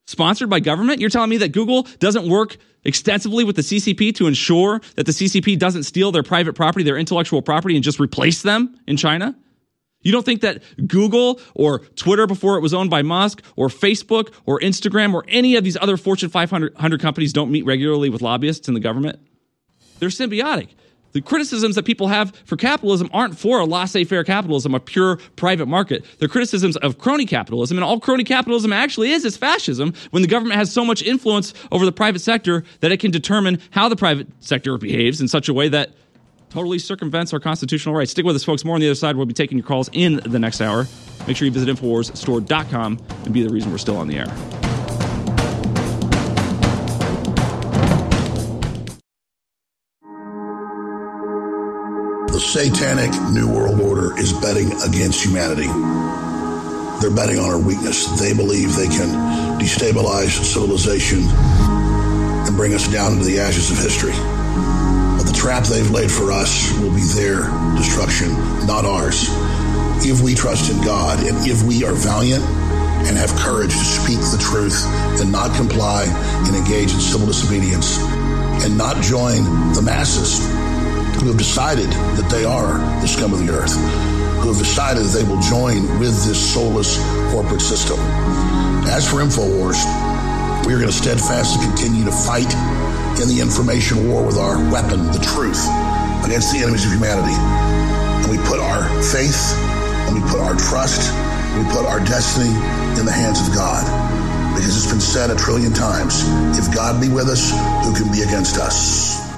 sponsored by government? You're telling me that Google doesn't work extensively with the CCP to ensure that the CCP doesn't steal their private property, their intellectual property, and just replace them in China? You don't think that Google or Twitter before it was owned by Musk or Facebook or Instagram or any of these other Fortune 500 companies don't meet regularly with lobbyists in the government? They're symbiotic. The criticisms that people have for capitalism aren't for a laissez faire capitalism, a pure private market. They're criticisms of crony capitalism, and all crony capitalism actually is is fascism when the government has so much influence over the private sector that it can determine how the private sector behaves in such a way that totally circumvents our constitutional rights. Stick with us, folks. More on the other side. We'll be taking your calls in the next hour. Make sure you visit InfoWarsStore.com and be the reason we're still on the air. The satanic New World Order is betting against humanity. They're betting on our weakness. They believe they can destabilize civilization and bring us down into the ashes of history. But the trap they've laid for us will be their destruction, not ours. If we trust in God and if we are valiant and have courage to speak the truth and not comply and engage in civil disobedience and not join the masses who have decided that they are the scum of the earth, who have decided that they will join with this soulless corporate system. As for InfoWars, we are going to steadfastly continue to fight in the information war with our weapon, the truth, against the enemies of humanity. And we put our faith and we put our trust, we put our destiny in the hands of God. Because it's been said a trillion times if God be with us, who can be against us?